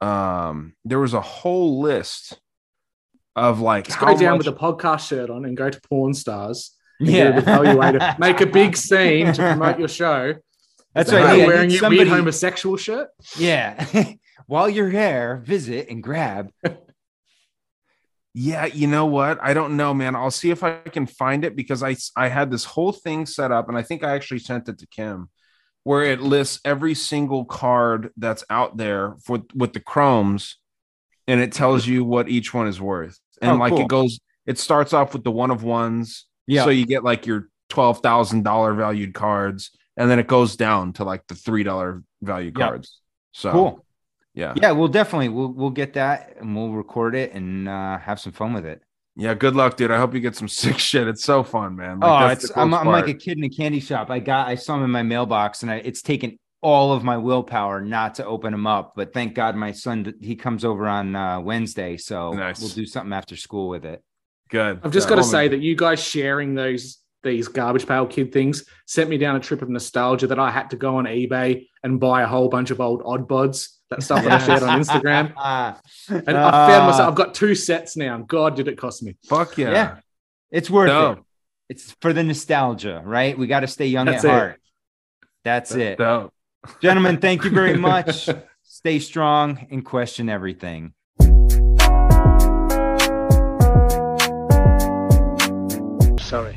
Um there was a whole list of like Just go down much- with a podcast shirt on and go to Porn Stars. Yeah. evaluator. Make a big scene to promote your show. That's Hey, right. I need wearing your somebody- weird homosexual shirt. Yeah. While you're here, visit and grab. Yeah, you know what? I don't know, man. I'll see if I can find it because I I had this whole thing set up and I think I actually sent it to Kim where it lists every single card that's out there for with the chromes and it tells you what each one is worth. And Oh, like cool. it goes it starts off with the one of ones. Yeah. So you get like your $12,000 valued cards and then it goes down to like the $3 value Yeah. cards. So Cool. Yeah. Yeah, we'll definitely we'll we'll get that and we'll record it and uh, have some fun with it. Yeah, good luck, dude. I hope you get some sick shit. It's so fun, man. oh, it's I'm, I'm like a kid in a candy shop. I got I saw them in my mailbox and I, it's taken all of my willpower not to open them up. But thank God my son he comes over on uh, Wednesday, so Nice. we'll do something after school with it. Good. I've just Yeah. got to say that you guys sharing those these garbage pail kid things sent me down a trip of nostalgia that I had to go on eBay and buy a whole bunch of old odd bods. That stuff that I shared on Instagram. And I found myself, I've got two sets now. God, did it cost me. Fuck yeah. Yeah. It's worth Dope. it. It's for the nostalgia, right? We got to stay young That's at it. heart. That's it. Dope. Gentlemen, thank you very much. Stay strong and question everything. Sorry.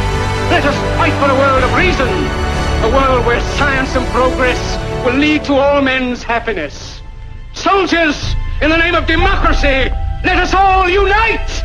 Let us fight for a world of reason, a world where science and progress will lead to all men's happiness. Soldiers, in the name of democracy, let us all unite!